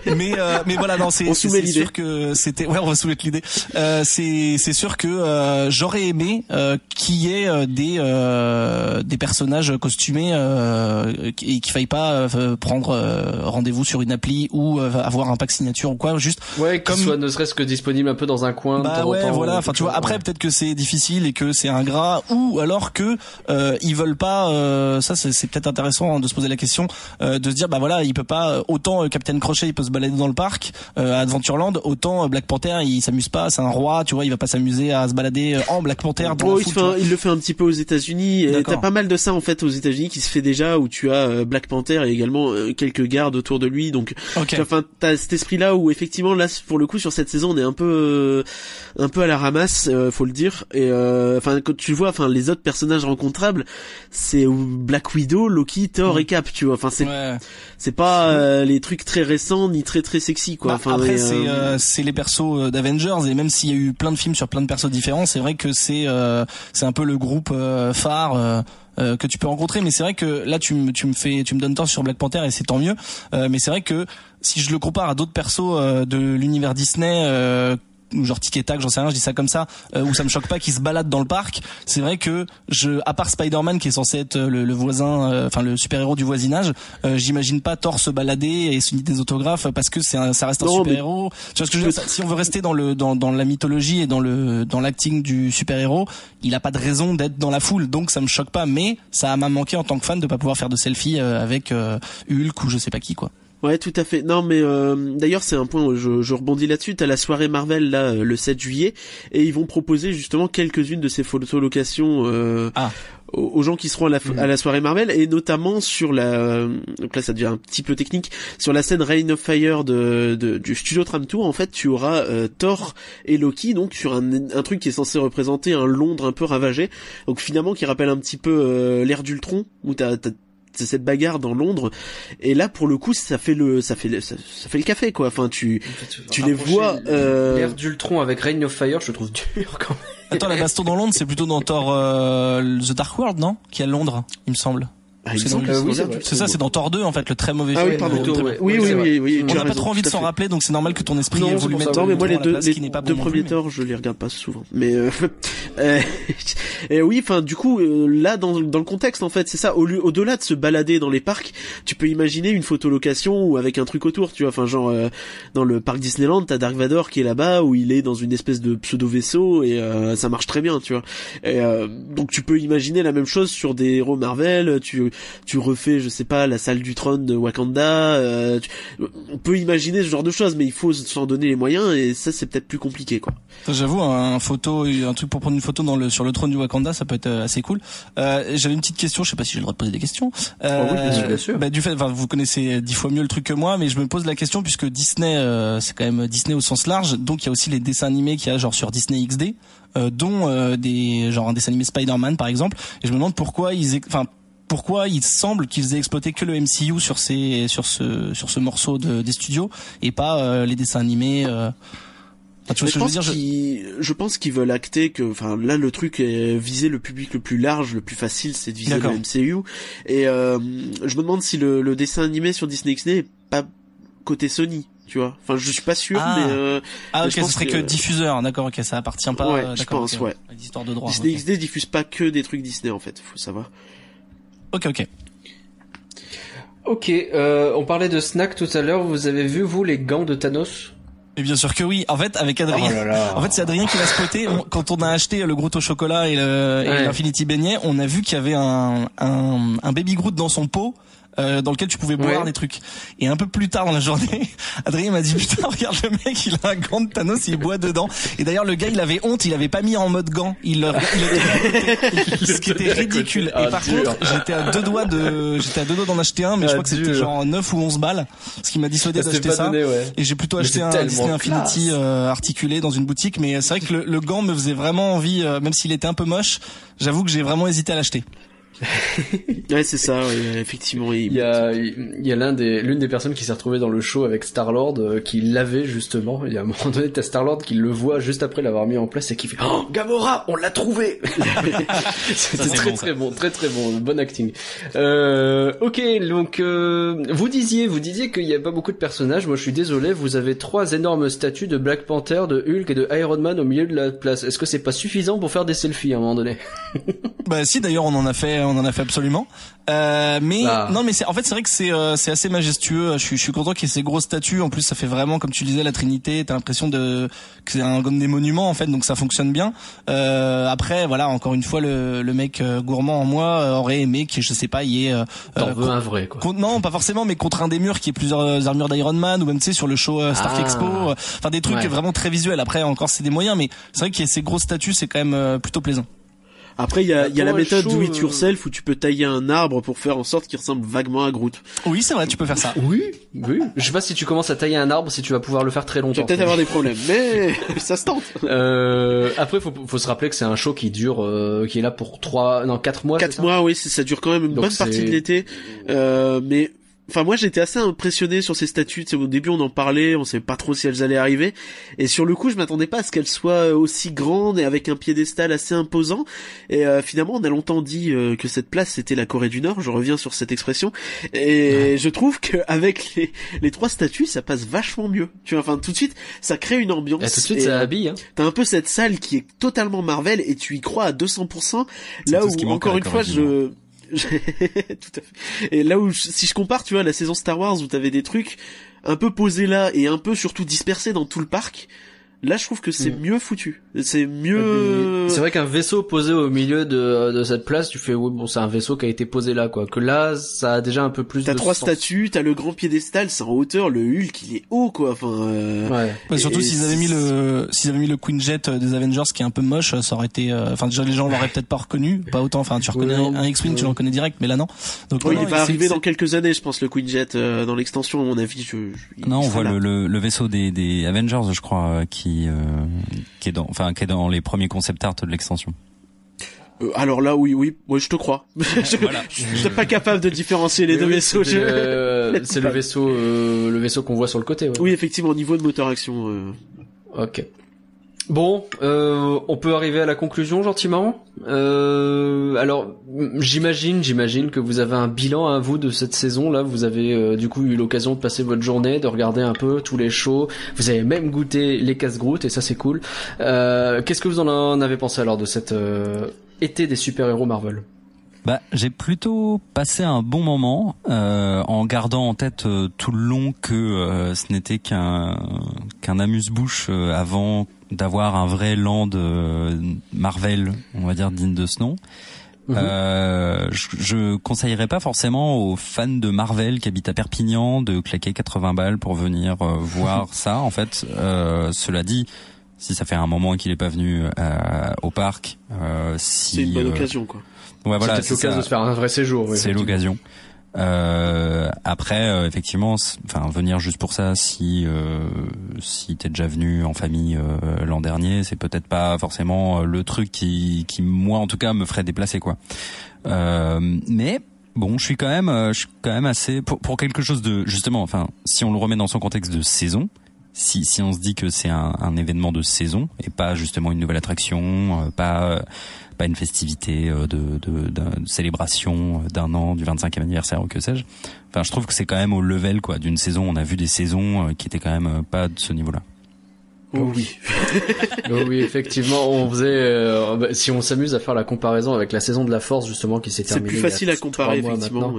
mais euh, mais voilà non c'est c'est sûr que c'était ouais on va soumettre l'idée. Euh, c'est c'est sûr que euh, j'aurais aimé euh, qu'il y ait euh, des euh, des personnages costumés et qu'il faille pas prendre rendez-vous sur une appli ou avoir un pack signature ou quoi juste ouais comme soit ne serait-ce que disponible un peu dans un coin bah ouais voilà enfin tu vois après peut-être que c'est difficile et que c'est ingrat ou alors que euh, ils veulent pas. Euh, ça, c'est peut-être intéressant hein, de se poser la question, euh, de se dire bah voilà, il peut pas autant Captain Crochet, il peut se balader dans le parc à Adventureland, autant Black Panther, il s'amuse pas, c'est un roi, tu vois, il va pas s'amuser à se balader en Black Panther. Dans oh, il, le fait un petit peu aux États-Unis. T'as pas mal de ça en fait aux États-Unis qui se fait déjà où tu as Black Panther et également quelques gardes autour de lui. Donc, enfin, t'as cet esprit-là où effectivement là, pour le coup, sur cette saison, on est un peu, un peu à la ramasse, faut le dire. Et enfin, quand tu vois, enfin, les autres personnages rencontrables c'est Black Widow, Loki, Thor mm. et Cap, tu vois. Enfin, c'est c'est pas euh, les trucs très récents ni très très sexy quoi. Bah, enfin, après, c'est euh, euh, c'est les persos d'Avengers et même s'il y a eu plein de films sur plein de persos différents, c'est vrai que c'est c'est un peu le groupe phare. que tu peux rencontrer mais c'est vrai que là tu me tu me fais tu me donnes temps sur Black Panther et c'est tant mieux mais c'est vrai que si je le compare à d'autres persos de l'univers Disney genre tic et tac, j'en sais rien, je dis ça comme ça, euh, où ça me choque pas qu'il se balade dans le parc. C'est vrai que je, à part Spider-Man qui est censé être le, le voisin, euh, enfin le super-héros du voisinage, euh, j'imagine pas Thor se balader et signer des autographes parce que c'est ça reste un super-héros. Tu vois ce que je veux dire? Si on veut rester dans le dans, dans la mythologie et dans le dans l'acting du super-héros, il a pas de raison d'être dans la foule, donc ça me choque pas. Mais ça m'a manqué en tant que fan de pas pouvoir faire de selfie avec Hulk ou je sais pas qui quoi. Ouais, tout à fait. Non, mais euh, d'ailleurs, c'est un point où je, je rebondis là-dessus. T'as la soirée Marvel là euh, le 7 juillet, et ils vont proposer justement quelques-unes de ces photolocations euh, ah. aux, gens qui seront à la, mhm. à la soirée Marvel, et notamment sur la. donc là, ça devient un petit peu technique. Sur la scène Rain of Fire de, de du studio Tram Tour, en fait, tu auras Thor et Loki, donc sur un, un truc qui est censé représenter un Londres un peu ravagé, donc finalement qui rappelle un petit peu l'ère d'Ultron, où t'as cette bagarre dans Londres. Et là pour le coup ça fait le ça fait le, ça, fait le café quoi. Enfin tu tu les vois euh... l'ère d'Ultron avec Reign of Fire je trouve dur quand même. Attends, la baston dans Londres, c'est plutôt dans Thor euh, The Dark World, non? Qui est à Londres, il me semble. Ah, c'est ça, c'est dans Thor 2 en fait, le très mauvais ah, Oui, pardon. oui, oui, oui, oui, On n'a pas trop envie de s'en rappeler, donc c'est normal que ton esprit non, évolue Non, mais moi les deux, les deux premiers Thor, je les regarde pas souvent. Mais euh, euh, et oui, enfin, du coup, euh, là, dans, dans le contexte, en fait, c'est ça. Au-delà de se balader dans les parcs, tu peux imaginer une photolocation ou avec un truc autour, tu vois. Enfin, genre dans le parc Disneyland, t'as Dark Vador qui est là-bas où il est dans une espèce de pseudo vaisseau et ça marche très bien, tu vois. Et, donc tu peux imaginer la même chose sur des héros Marvel. Tu tu refais, je sais pas, la salle du trône de Wakanda. on peut imaginer ce genre de choses, mais il faut s'en donner les moyens et ça c'est peut-être plus compliqué quoi. J'avoue, un photo, un truc pour prendre une photo dans le sur le trône du Wakanda, ça peut être assez cool. J'avais une petite question, je sais pas si j'ai le droit de poser des questions. Oh oui, bien sûr. Bah, du fait, vous connaissez dix fois mieux le truc que moi, mais je me pose la question puisque Disney, c'est quand même Disney au sens large, donc il y a aussi les dessins animés qu'il y a genre sur Disney XD, euh, dont euh, des genre un dessin animé Spider-Man par exemple. Et je me demande pourquoi ils, enfin pourquoi il semble qu'ils aient exploité que le MCU sur ces sur ce sur ce morceau de, des studios et pas euh, les dessins animés. tu vois ce que je veux dire je... pense qu'ils veulent acter que, enfin là le truc est viser le public le plus large, le plus facile, c'est de viser le MCU. Et je me demande si le, le dessin animé sur Disney XD est pas côté Sony tu vois. Enfin, je suis pas sûr, ah. mais euh, ah ok, ce serait que, diffuseur, d'accord, ok, ça appartient pas. Ouais, je pense, ouais. De droit. Disney XD diffuse pas que des trucs Disney en fait, faut savoir. Ok, ok. Ok, euh, on parlait de snack tout à l'heure. Vous avez vu vous les gants de Thanos? Et bien sûr que oui. En fait, avec Adrien, oh en fait, c'est Adrien qui l'a spoté. quand on a acheté le Groot au chocolat et l'Infinity beignet, on a vu qu'il y avait un, un, un baby Groot dans son pot euh, dans lequel tu pouvais boire des trucs. Et un peu plus tard dans la journée, Adrien m'a dit putain regarde le mec il a un gant de Thanos il boit dedans. Et d'ailleurs le gars il avait honte il avait pas mis en mode gant. Il, il ce qui était ridicule. Et par contre j'étais à deux doigts de j'étais à deux doigts d'en acheter un mais je crois que c'était genre 9 ou 11 balles. Ce qui m'a dissuadé d'acheter ça. Et j'ai plutôt acheté un Disney Infinity euh, articulé dans une boutique. Mais c'est vrai que le, le, gant me faisait vraiment envie euh, même s'il était un peu moche. J'avoue que j'ai vraiment hésité à l'acheter. ouais, c'est ça, effectivement. Il, y a, il y a l'un des, l'une des personnes qui s'est retrouvée dans le show avec Star-Lord, euh, qui l'avait justement. Il y a un moment donné, t'as Star-Lord qui le voit juste après l'avoir mis en place et qui fait Oh, Gamora, on l'a trouvé C'était très très bon, très très bon, bon acting. Euh, ok, donc euh, vous disiez, vous disiez qu'il y a pas beaucoup de personnages. Moi, je suis désolé, vous avez trois énormes statues de Black Panther, de Hulk et de Iron Man au milieu de la place. Est-ce que c'est pas suffisant pour faire des selfies à un moment donné? Bah si, d'ailleurs, on en a fait on en a fait absolument. Euh, mais ah. non, mais c'est en fait c'est vrai que c'est euh, c'est assez majestueux. Je suis je suis content qu'il y ait ces grosses statues. En plus, ça fait vraiment comme tu disais la Trinité. T'as l'impression de que c'est un comme des monuments en fait, donc ça fonctionne bien. Euh, après, voilà, encore une fois, le, le mec euh, gourmand en moi euh, aurait aimé que je sais pas, il y ait T'en veux un vrai quoi. non, pas forcément, mais contre un des murs qui est plusieurs armures d'Iron Man ou même tu sais sur le show Stark ah. Expo. Enfin des trucs vraiment très visuels. Après, encore c'est des moyens, mais c'est vrai qu'il y ait ces grosses statues, c'est quand même plutôt plaisant. Après, il y a, y a la méthode do it yourself où tu peux tailler un arbre pour faire en sorte qu'il ressemble vaguement à Groot. Oui, c'est vrai, tu peux faire ça. Oui, oui. Je sais pas si tu commences à tailler un arbre, si tu vas pouvoir le faire très longtemps. Tu vas peut-être avoir des problèmes, mais ça se tente. Euh, après, faut, faut se rappeler que c'est un show qui dure, euh, qui est là pour trois, non, quatre mois. Quatre mois, oui, ça dure quand même une bonne partie de l'été. Euh, mais Enfin, moi, j'étais assez impressionné sur ces statues. au début, on en parlait, on savait pas trop si elles allaient arriver. Et sur le coup, je m'attendais pas à ce qu'elles soient aussi grandes et avec un piédestal assez imposant. Et euh, finalement, on a longtemps dit euh, que cette place c'était la Corée du Nord. Je reviens sur cette expression. Et je trouve qu'avec les, les trois statues, ça passe vachement mieux. Tu vois, enfin, tout de suite, ça crée une ambiance. Et tout de suite, ça habille. Hein. T'as un peu cette salle qui est totalement Marvel et tu y crois à 200%. Là où, encore une fois, je Tout à fait. Et là où, si je compare, tu vois, la saison Star Wars où t'avais des trucs un peu posés là et un peu surtout dispersés dans tout le parc, Là, je trouve que c'est mm. mieux foutu. C'est mieux. C'est vrai qu'un vaisseau posé au milieu de, de cette place, tu fais oui, bon, c'est un vaisseau qui a été posé là, quoi. Que là, ça a déjà un peu plus. T'as trois statues, t'as le grand piédestal, c'est en hauteur, le Hulk, il est haut, quoi. Enfin. Euh... Ouais. surtout s'ils avaient mis le, s'ils avaient mis le Queen Jet des Avengers, qui est un peu moche, ça aurait été. Euh, enfin, déjà les gens l'auraient peut-être pas reconnu, pas autant. Enfin, tu reconnais un X-wing, tu le reconnais direct, mais là non. Donc il va arriver dans quelques années, je pense, le Queen Jet euh, dans l'extension, à mon avis. Je, non, on voit le, le, le, vaisseau des, des Avengers, je crois, euh, qui qui, euh, qui est dans, enfin, qui est dans les premiers concept art de l'extension. Euh, alors là, oui, oui, moi je te crois. je, voilà. suis pas capable de différencier les deux vaisseaux. c'est le vaisseau, euh, le vaisseau qu'on voit sur le côté. Oui, effectivement, au niveau de moteur action. Ok. Bon, euh, on peut arriver à la conclusion gentiment. Euh, alors, j'imagine, j'imagine que vous avez un bilan à vous de cette saison là. Vous avez euh, du coup eu l'occasion de passer votre journée, de regarder un peu tous les shows. Vous avez même goûté les casse-groutes et ça c'est cool. Qu'est-ce que vous en avez pensé alors de cet été des super-héros Marvel? Bah, j'ai plutôt passé un bon moment en gardant en tête tout le long que ce n'était qu'un qu'un amuse-bouche avant d'avoir un vrai land euh, Marvel, on va dire digne de ce nom. Mhm. Euh, je, je conseillerais pas forcément aux fans de Marvel qui habitent à Perpignan de claquer 80 balles pour venir euh, voir ça. En fait, euh, cela dit, si ça fait un moment qu'il est pas venu euh, au parc, euh, si c'est une bonne occasion quoi. Ouais, voilà, c'est l'occasion de se faire un vrai séjour. c'est l'occasion. Euh, après, euh, effectivement, enfin venir juste pour ça, si euh, si t'es déjà venu en famille euh, l'an dernier, c'est peut-être pas forcément le truc qui qui moi en tout cas me ferait déplacer quoi. mais bon, je suis quand même je suis quand même assez pour pour quelque chose de justement, enfin si on le remet dans son contexte de saison, si, si on se dit que c'est un, un, événement de saison et pas justement une nouvelle attraction, pas pas une festivité euh, de, de, de, célébration d'un an, du 25e anniversaire ou que sais-je. Enfin, je trouve que c'est quand même au level quoi d'une saison. On a vu des saisons euh, qui étaient quand même euh, pas de ce niveau-là. Oh oui. oh oui, effectivement, on faisait. Euh, bah, si on s'amuse à faire la comparaison avec la saison de la Force justement qui s'est terminée. C'est plus facile à comparer effectivement.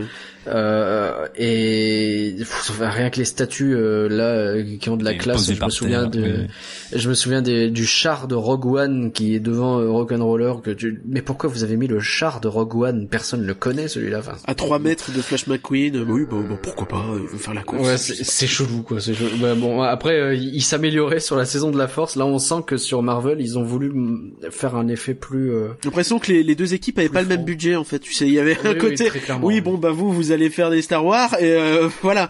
Euh, et rien que les statues euh, là euh, qui ont de la classe, je me souviens de, je me souviens des, du char de Rogue One qui est devant Rock'n'Roller. Que tu... Mais pourquoi vous avez mis le char de Rogue One? Personne ne le connaît celui-là. Enfin, à 3 mètres de Flash McQueen. oui, bon, bon, pourquoi pas faire la course. Ouais, c'est chelou quoi. C'est bah, bon, après il s'améliorait sur la saison de la force, là on sent que sur Marvel ils ont voulu faire un effet plus. Euh... J'ai l'impression que les, les, deux équipes avaient pas le même budget en fait. Tu sais, il y avait un côté. Oui, bon bah vous vous allez faire des Star Wars et euh, voilà.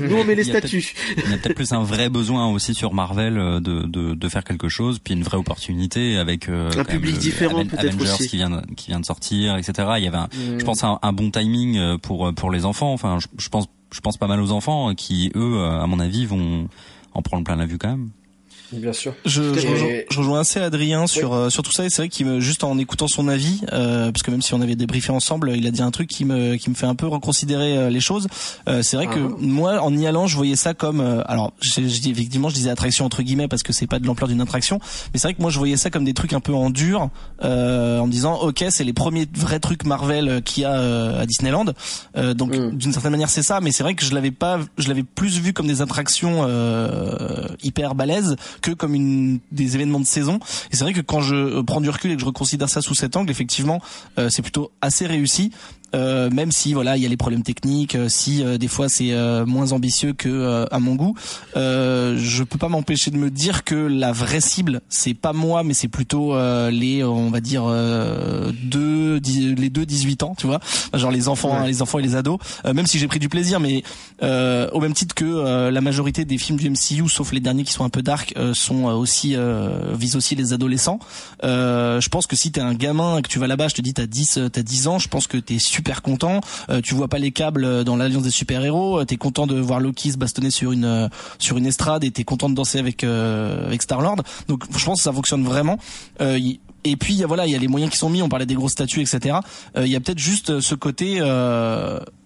Nous on met les statues. Il y a peut-être plus un vrai besoin aussi sur Marvel euh, de, de, de faire quelque chose, puis une vraie opportunité avec euh, un public différent peut-être aussi. qui vient qui vient de sortir, etc. Il y avait, un, je pense, un, un, bon timing euh, pour pour les enfants. Enfin, je, je pense je pense pas mal aux enfants qui eux, à mon avis, vont en prendre plein la vue quand même. Bien sûr. Je, je, rejoins, assez Adrien sur euh, sur tout ça et c'est vrai qu'il me juste en écoutant son avis, euh, parce que même si on avait débriefé ensemble, il a dit un truc qui me qui me fait un peu reconsidérer euh, les choses. Euh, c'est vrai que ah. moi, en y allant, je voyais ça comme alors je, je, effectivement je disais attraction entre guillemets parce que c'est pas de l'ampleur d'une attraction, mais c'est vrai que moi je voyais ça comme des trucs un peu en dur, en me disant ok c'est les premiers vrais trucs Marvel qu'il y a à Disneyland, donc mm. d'une certaine manière c'est ça, mais c'est vrai que je l'avais pas, je l'avais plus vu comme des attractions hyper balèzes que comme une des événements de saison. Et c'est vrai que quand je euh, prends du recul et que je reconsidère ça sous cet angle, effectivement, euh, c'est plutôt assez réussi. Euh, même si voilà il y a les problèmes techniques, euh, si euh, des fois c'est moins ambitieux que à mon goût, je peux pas m'empêcher de me dire que la vraie cible c'est pas moi mais c'est plutôt les on va dire deux les deux 18 ans tu vois. Genre les enfants les enfants et les ados. Même si j'ai pris du plaisir mais au même titre que la majorité des films du MCU sauf les derniers qui sont un peu dark sont aussi visent aussi les adolescents. Je pense que si t'es un gamin que tu vas là-bas je te dis t'as 10 t'as 10 ans je pense que t'es super content. Euh, tu vois pas les câbles euh, dans l'alliance des super héros. Euh, t'es content de voir Loki se bastonner sur une sur une estrade et t'es content de danser avec avec Star Lord. Donc je pense que ça fonctionne vraiment. et puis voilà, il y a les moyens qui sont mis. On parlait des grosses statues, etc. Il y a peut-être juste ce côté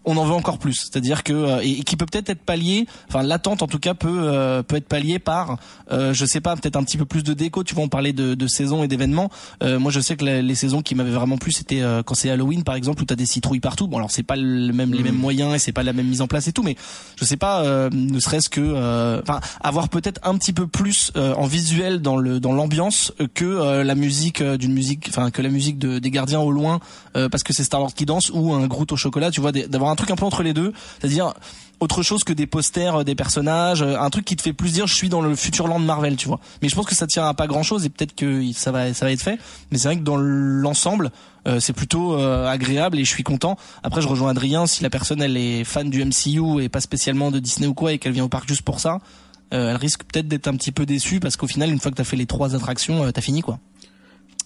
on en veut encore plus. C'est-à-dire que euh, et, qui peut peut-être être pallié, enfin l'attente en tout cas peut euh, peut être pallié par, euh, je sais pas, peut-être un petit peu plus de déco. Tu vois, on parlait de, de saisons et d'événements. moi, je sais que les, saisons qui m'avaient vraiment plu, c'était quand c'est Halloween par exemple où t'as des citrouilles partout. Bon, alors c'est pas le même les mêmes mm. moyens et c'est pas la même mise en place et tout, mais je sais pas, ne serait-ce que, enfin, avoir peut-être un petit peu plus en visuel dans le dans l'ambiance que la musique d'une musique, enfin que la musique de, des Gardiens au loin parce que c'est Star Wars qui danse ou un Groot au chocolat. Tu vois, d'avoir un truc un peu entre les deux, c'est-à-dire autre chose que des posters euh, des personnages, euh, un truc qui te fait plus dire je suis dans le futur land Marvel, tu vois. Mais je pense que ça tient à pas grand-chose et peut-être que ça va ça va être fait, mais c'est vrai que dans l'ensemble euh, c'est plutôt agréable et je suis content. Après je rejoins Adrien si la personne elle est fan du MCU et pas spécialement de Disney ou quoi et qu'elle vient au parc juste pour ça, elle risque peut-être d'être un petit peu déçue parce qu'au final une fois que t'as fait les trois attractions, t'as fini quoi.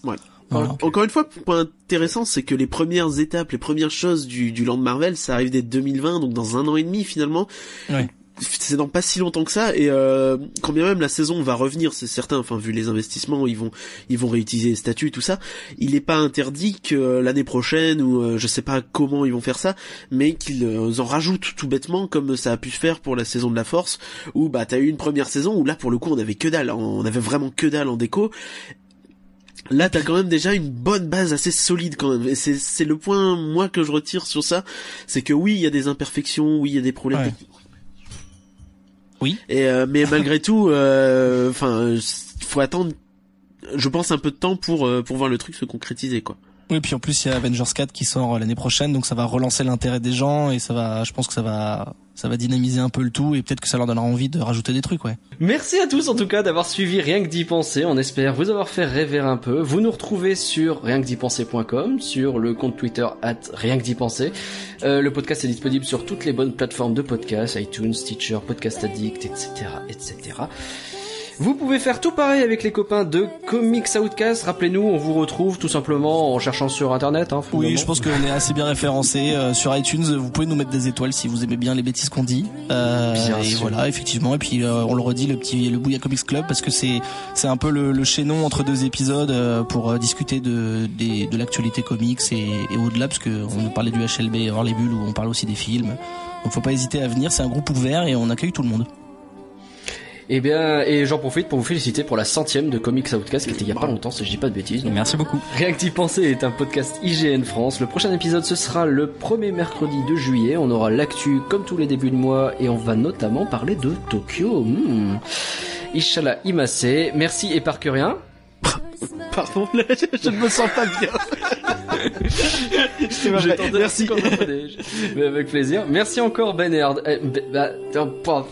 Ouais. Encore une fois, point intéressant, c'est que les premières étapes, les premières choses du, du Land Marvel, ça arrive dès 2020, donc dans un an et demi finalement. Ouais. C'est dans pas si longtemps que ça, et euh, quand bien même la saison va revenir, c'est certain. Enfin, vu les investissements, ils vont ils vont réutiliser les statuts, tout ça. Il n'est pas interdit que euh, l'année prochaine ou euh, je sais pas comment ils vont faire ça, mais qu'ils euh, en rajoutent tout bêtement, comme ça a pu se faire pour la saison de la Force, où bah t'as eu une première saison où là pour le coup on avait que dalle, on avait vraiment que dalle en déco, là t'as quand même déjà une bonne base assez solide quand même. Et c'est c'est le point moi que je retire sur ça. C'est que oui il y a des imperfections oui il y a des problèmes oui. Et euh, mais malgré tout euh, enfin faut attendre je pense un peu de temps pour euh, pour voir le truc se concrétiser quoi. Oui, puis en plus il y a Avengers 4 qui sort l'année prochaine, donc ça va relancer l'intérêt des gens et ça va, je pense que ça va, ça va dynamiser un peu le tout et peut-être que ça leur donnera envie de rajouter des trucs, ouais. Merci à tous en tout cas d'avoir suivi Rien que d'y penser. On espère vous avoir fait rêver un peu. Vous nous retrouvez sur rien que penser.com, sur le compte Twitter at rien que d'y penser. Euh, le podcast est disponible sur toutes les bonnes plateformes de podcast, iTunes, Stitcher, Podcast Addict, etc., etc. Vous pouvez faire tout pareil avec les copains de Comics Outcast. Rappelez-nous, on vous retrouve tout simplement en cherchant sur internet. Hein, oui, je pense qu'on est assez bien référencé euh, sur iTunes. Vous pouvez nous mettre des étoiles si vous aimez bien les bêtises qu'on dit. Euh, et voilà, effectivement. Et puis euh, on le redit, le petit le Bouya Comics Club parce que c'est c'est un peu le, le chaînon entre deux épisodes euh, pour discuter de de, de l'actualité comics et, et au-delà parce que on nous parlait du HLB hors les bulles où on parle aussi des films. Donc faut pas hésiter à venir. C'est un groupe ouvert et on accueille tout le monde. Et eh bien, et j'en profite pour vous féliciter pour la centième de Comics Outcast qui était il y a pas longtemps, si je dis pas de bêtises. Merci beaucoup. D'y penser est un podcast IGN France. Le prochain épisode ce sera le premier mercredi de juillet. On aura l'actu comme tous les débuts de mois et on va notamment parler de Tokyo. Hmm. Ishala Imase. Merci et par que rien. Pardon, je ne me sens pas bien. Merci. Mais avec plaisir. Merci encore Ben Erd. Eh, ben, bah,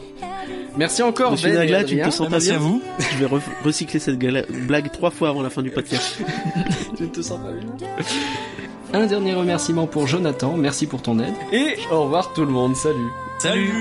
Merci encore Monsieur Ben. Nagla, tu ne te sens pas Merci bien à vous. Je vais re- recycler cette blague trois fois avant la fin du podcast. tu ne te sens pas bien. Un dernier remerciement pour Jonathan. Merci pour ton aide. Et au revoir tout le monde. Salut. Salut.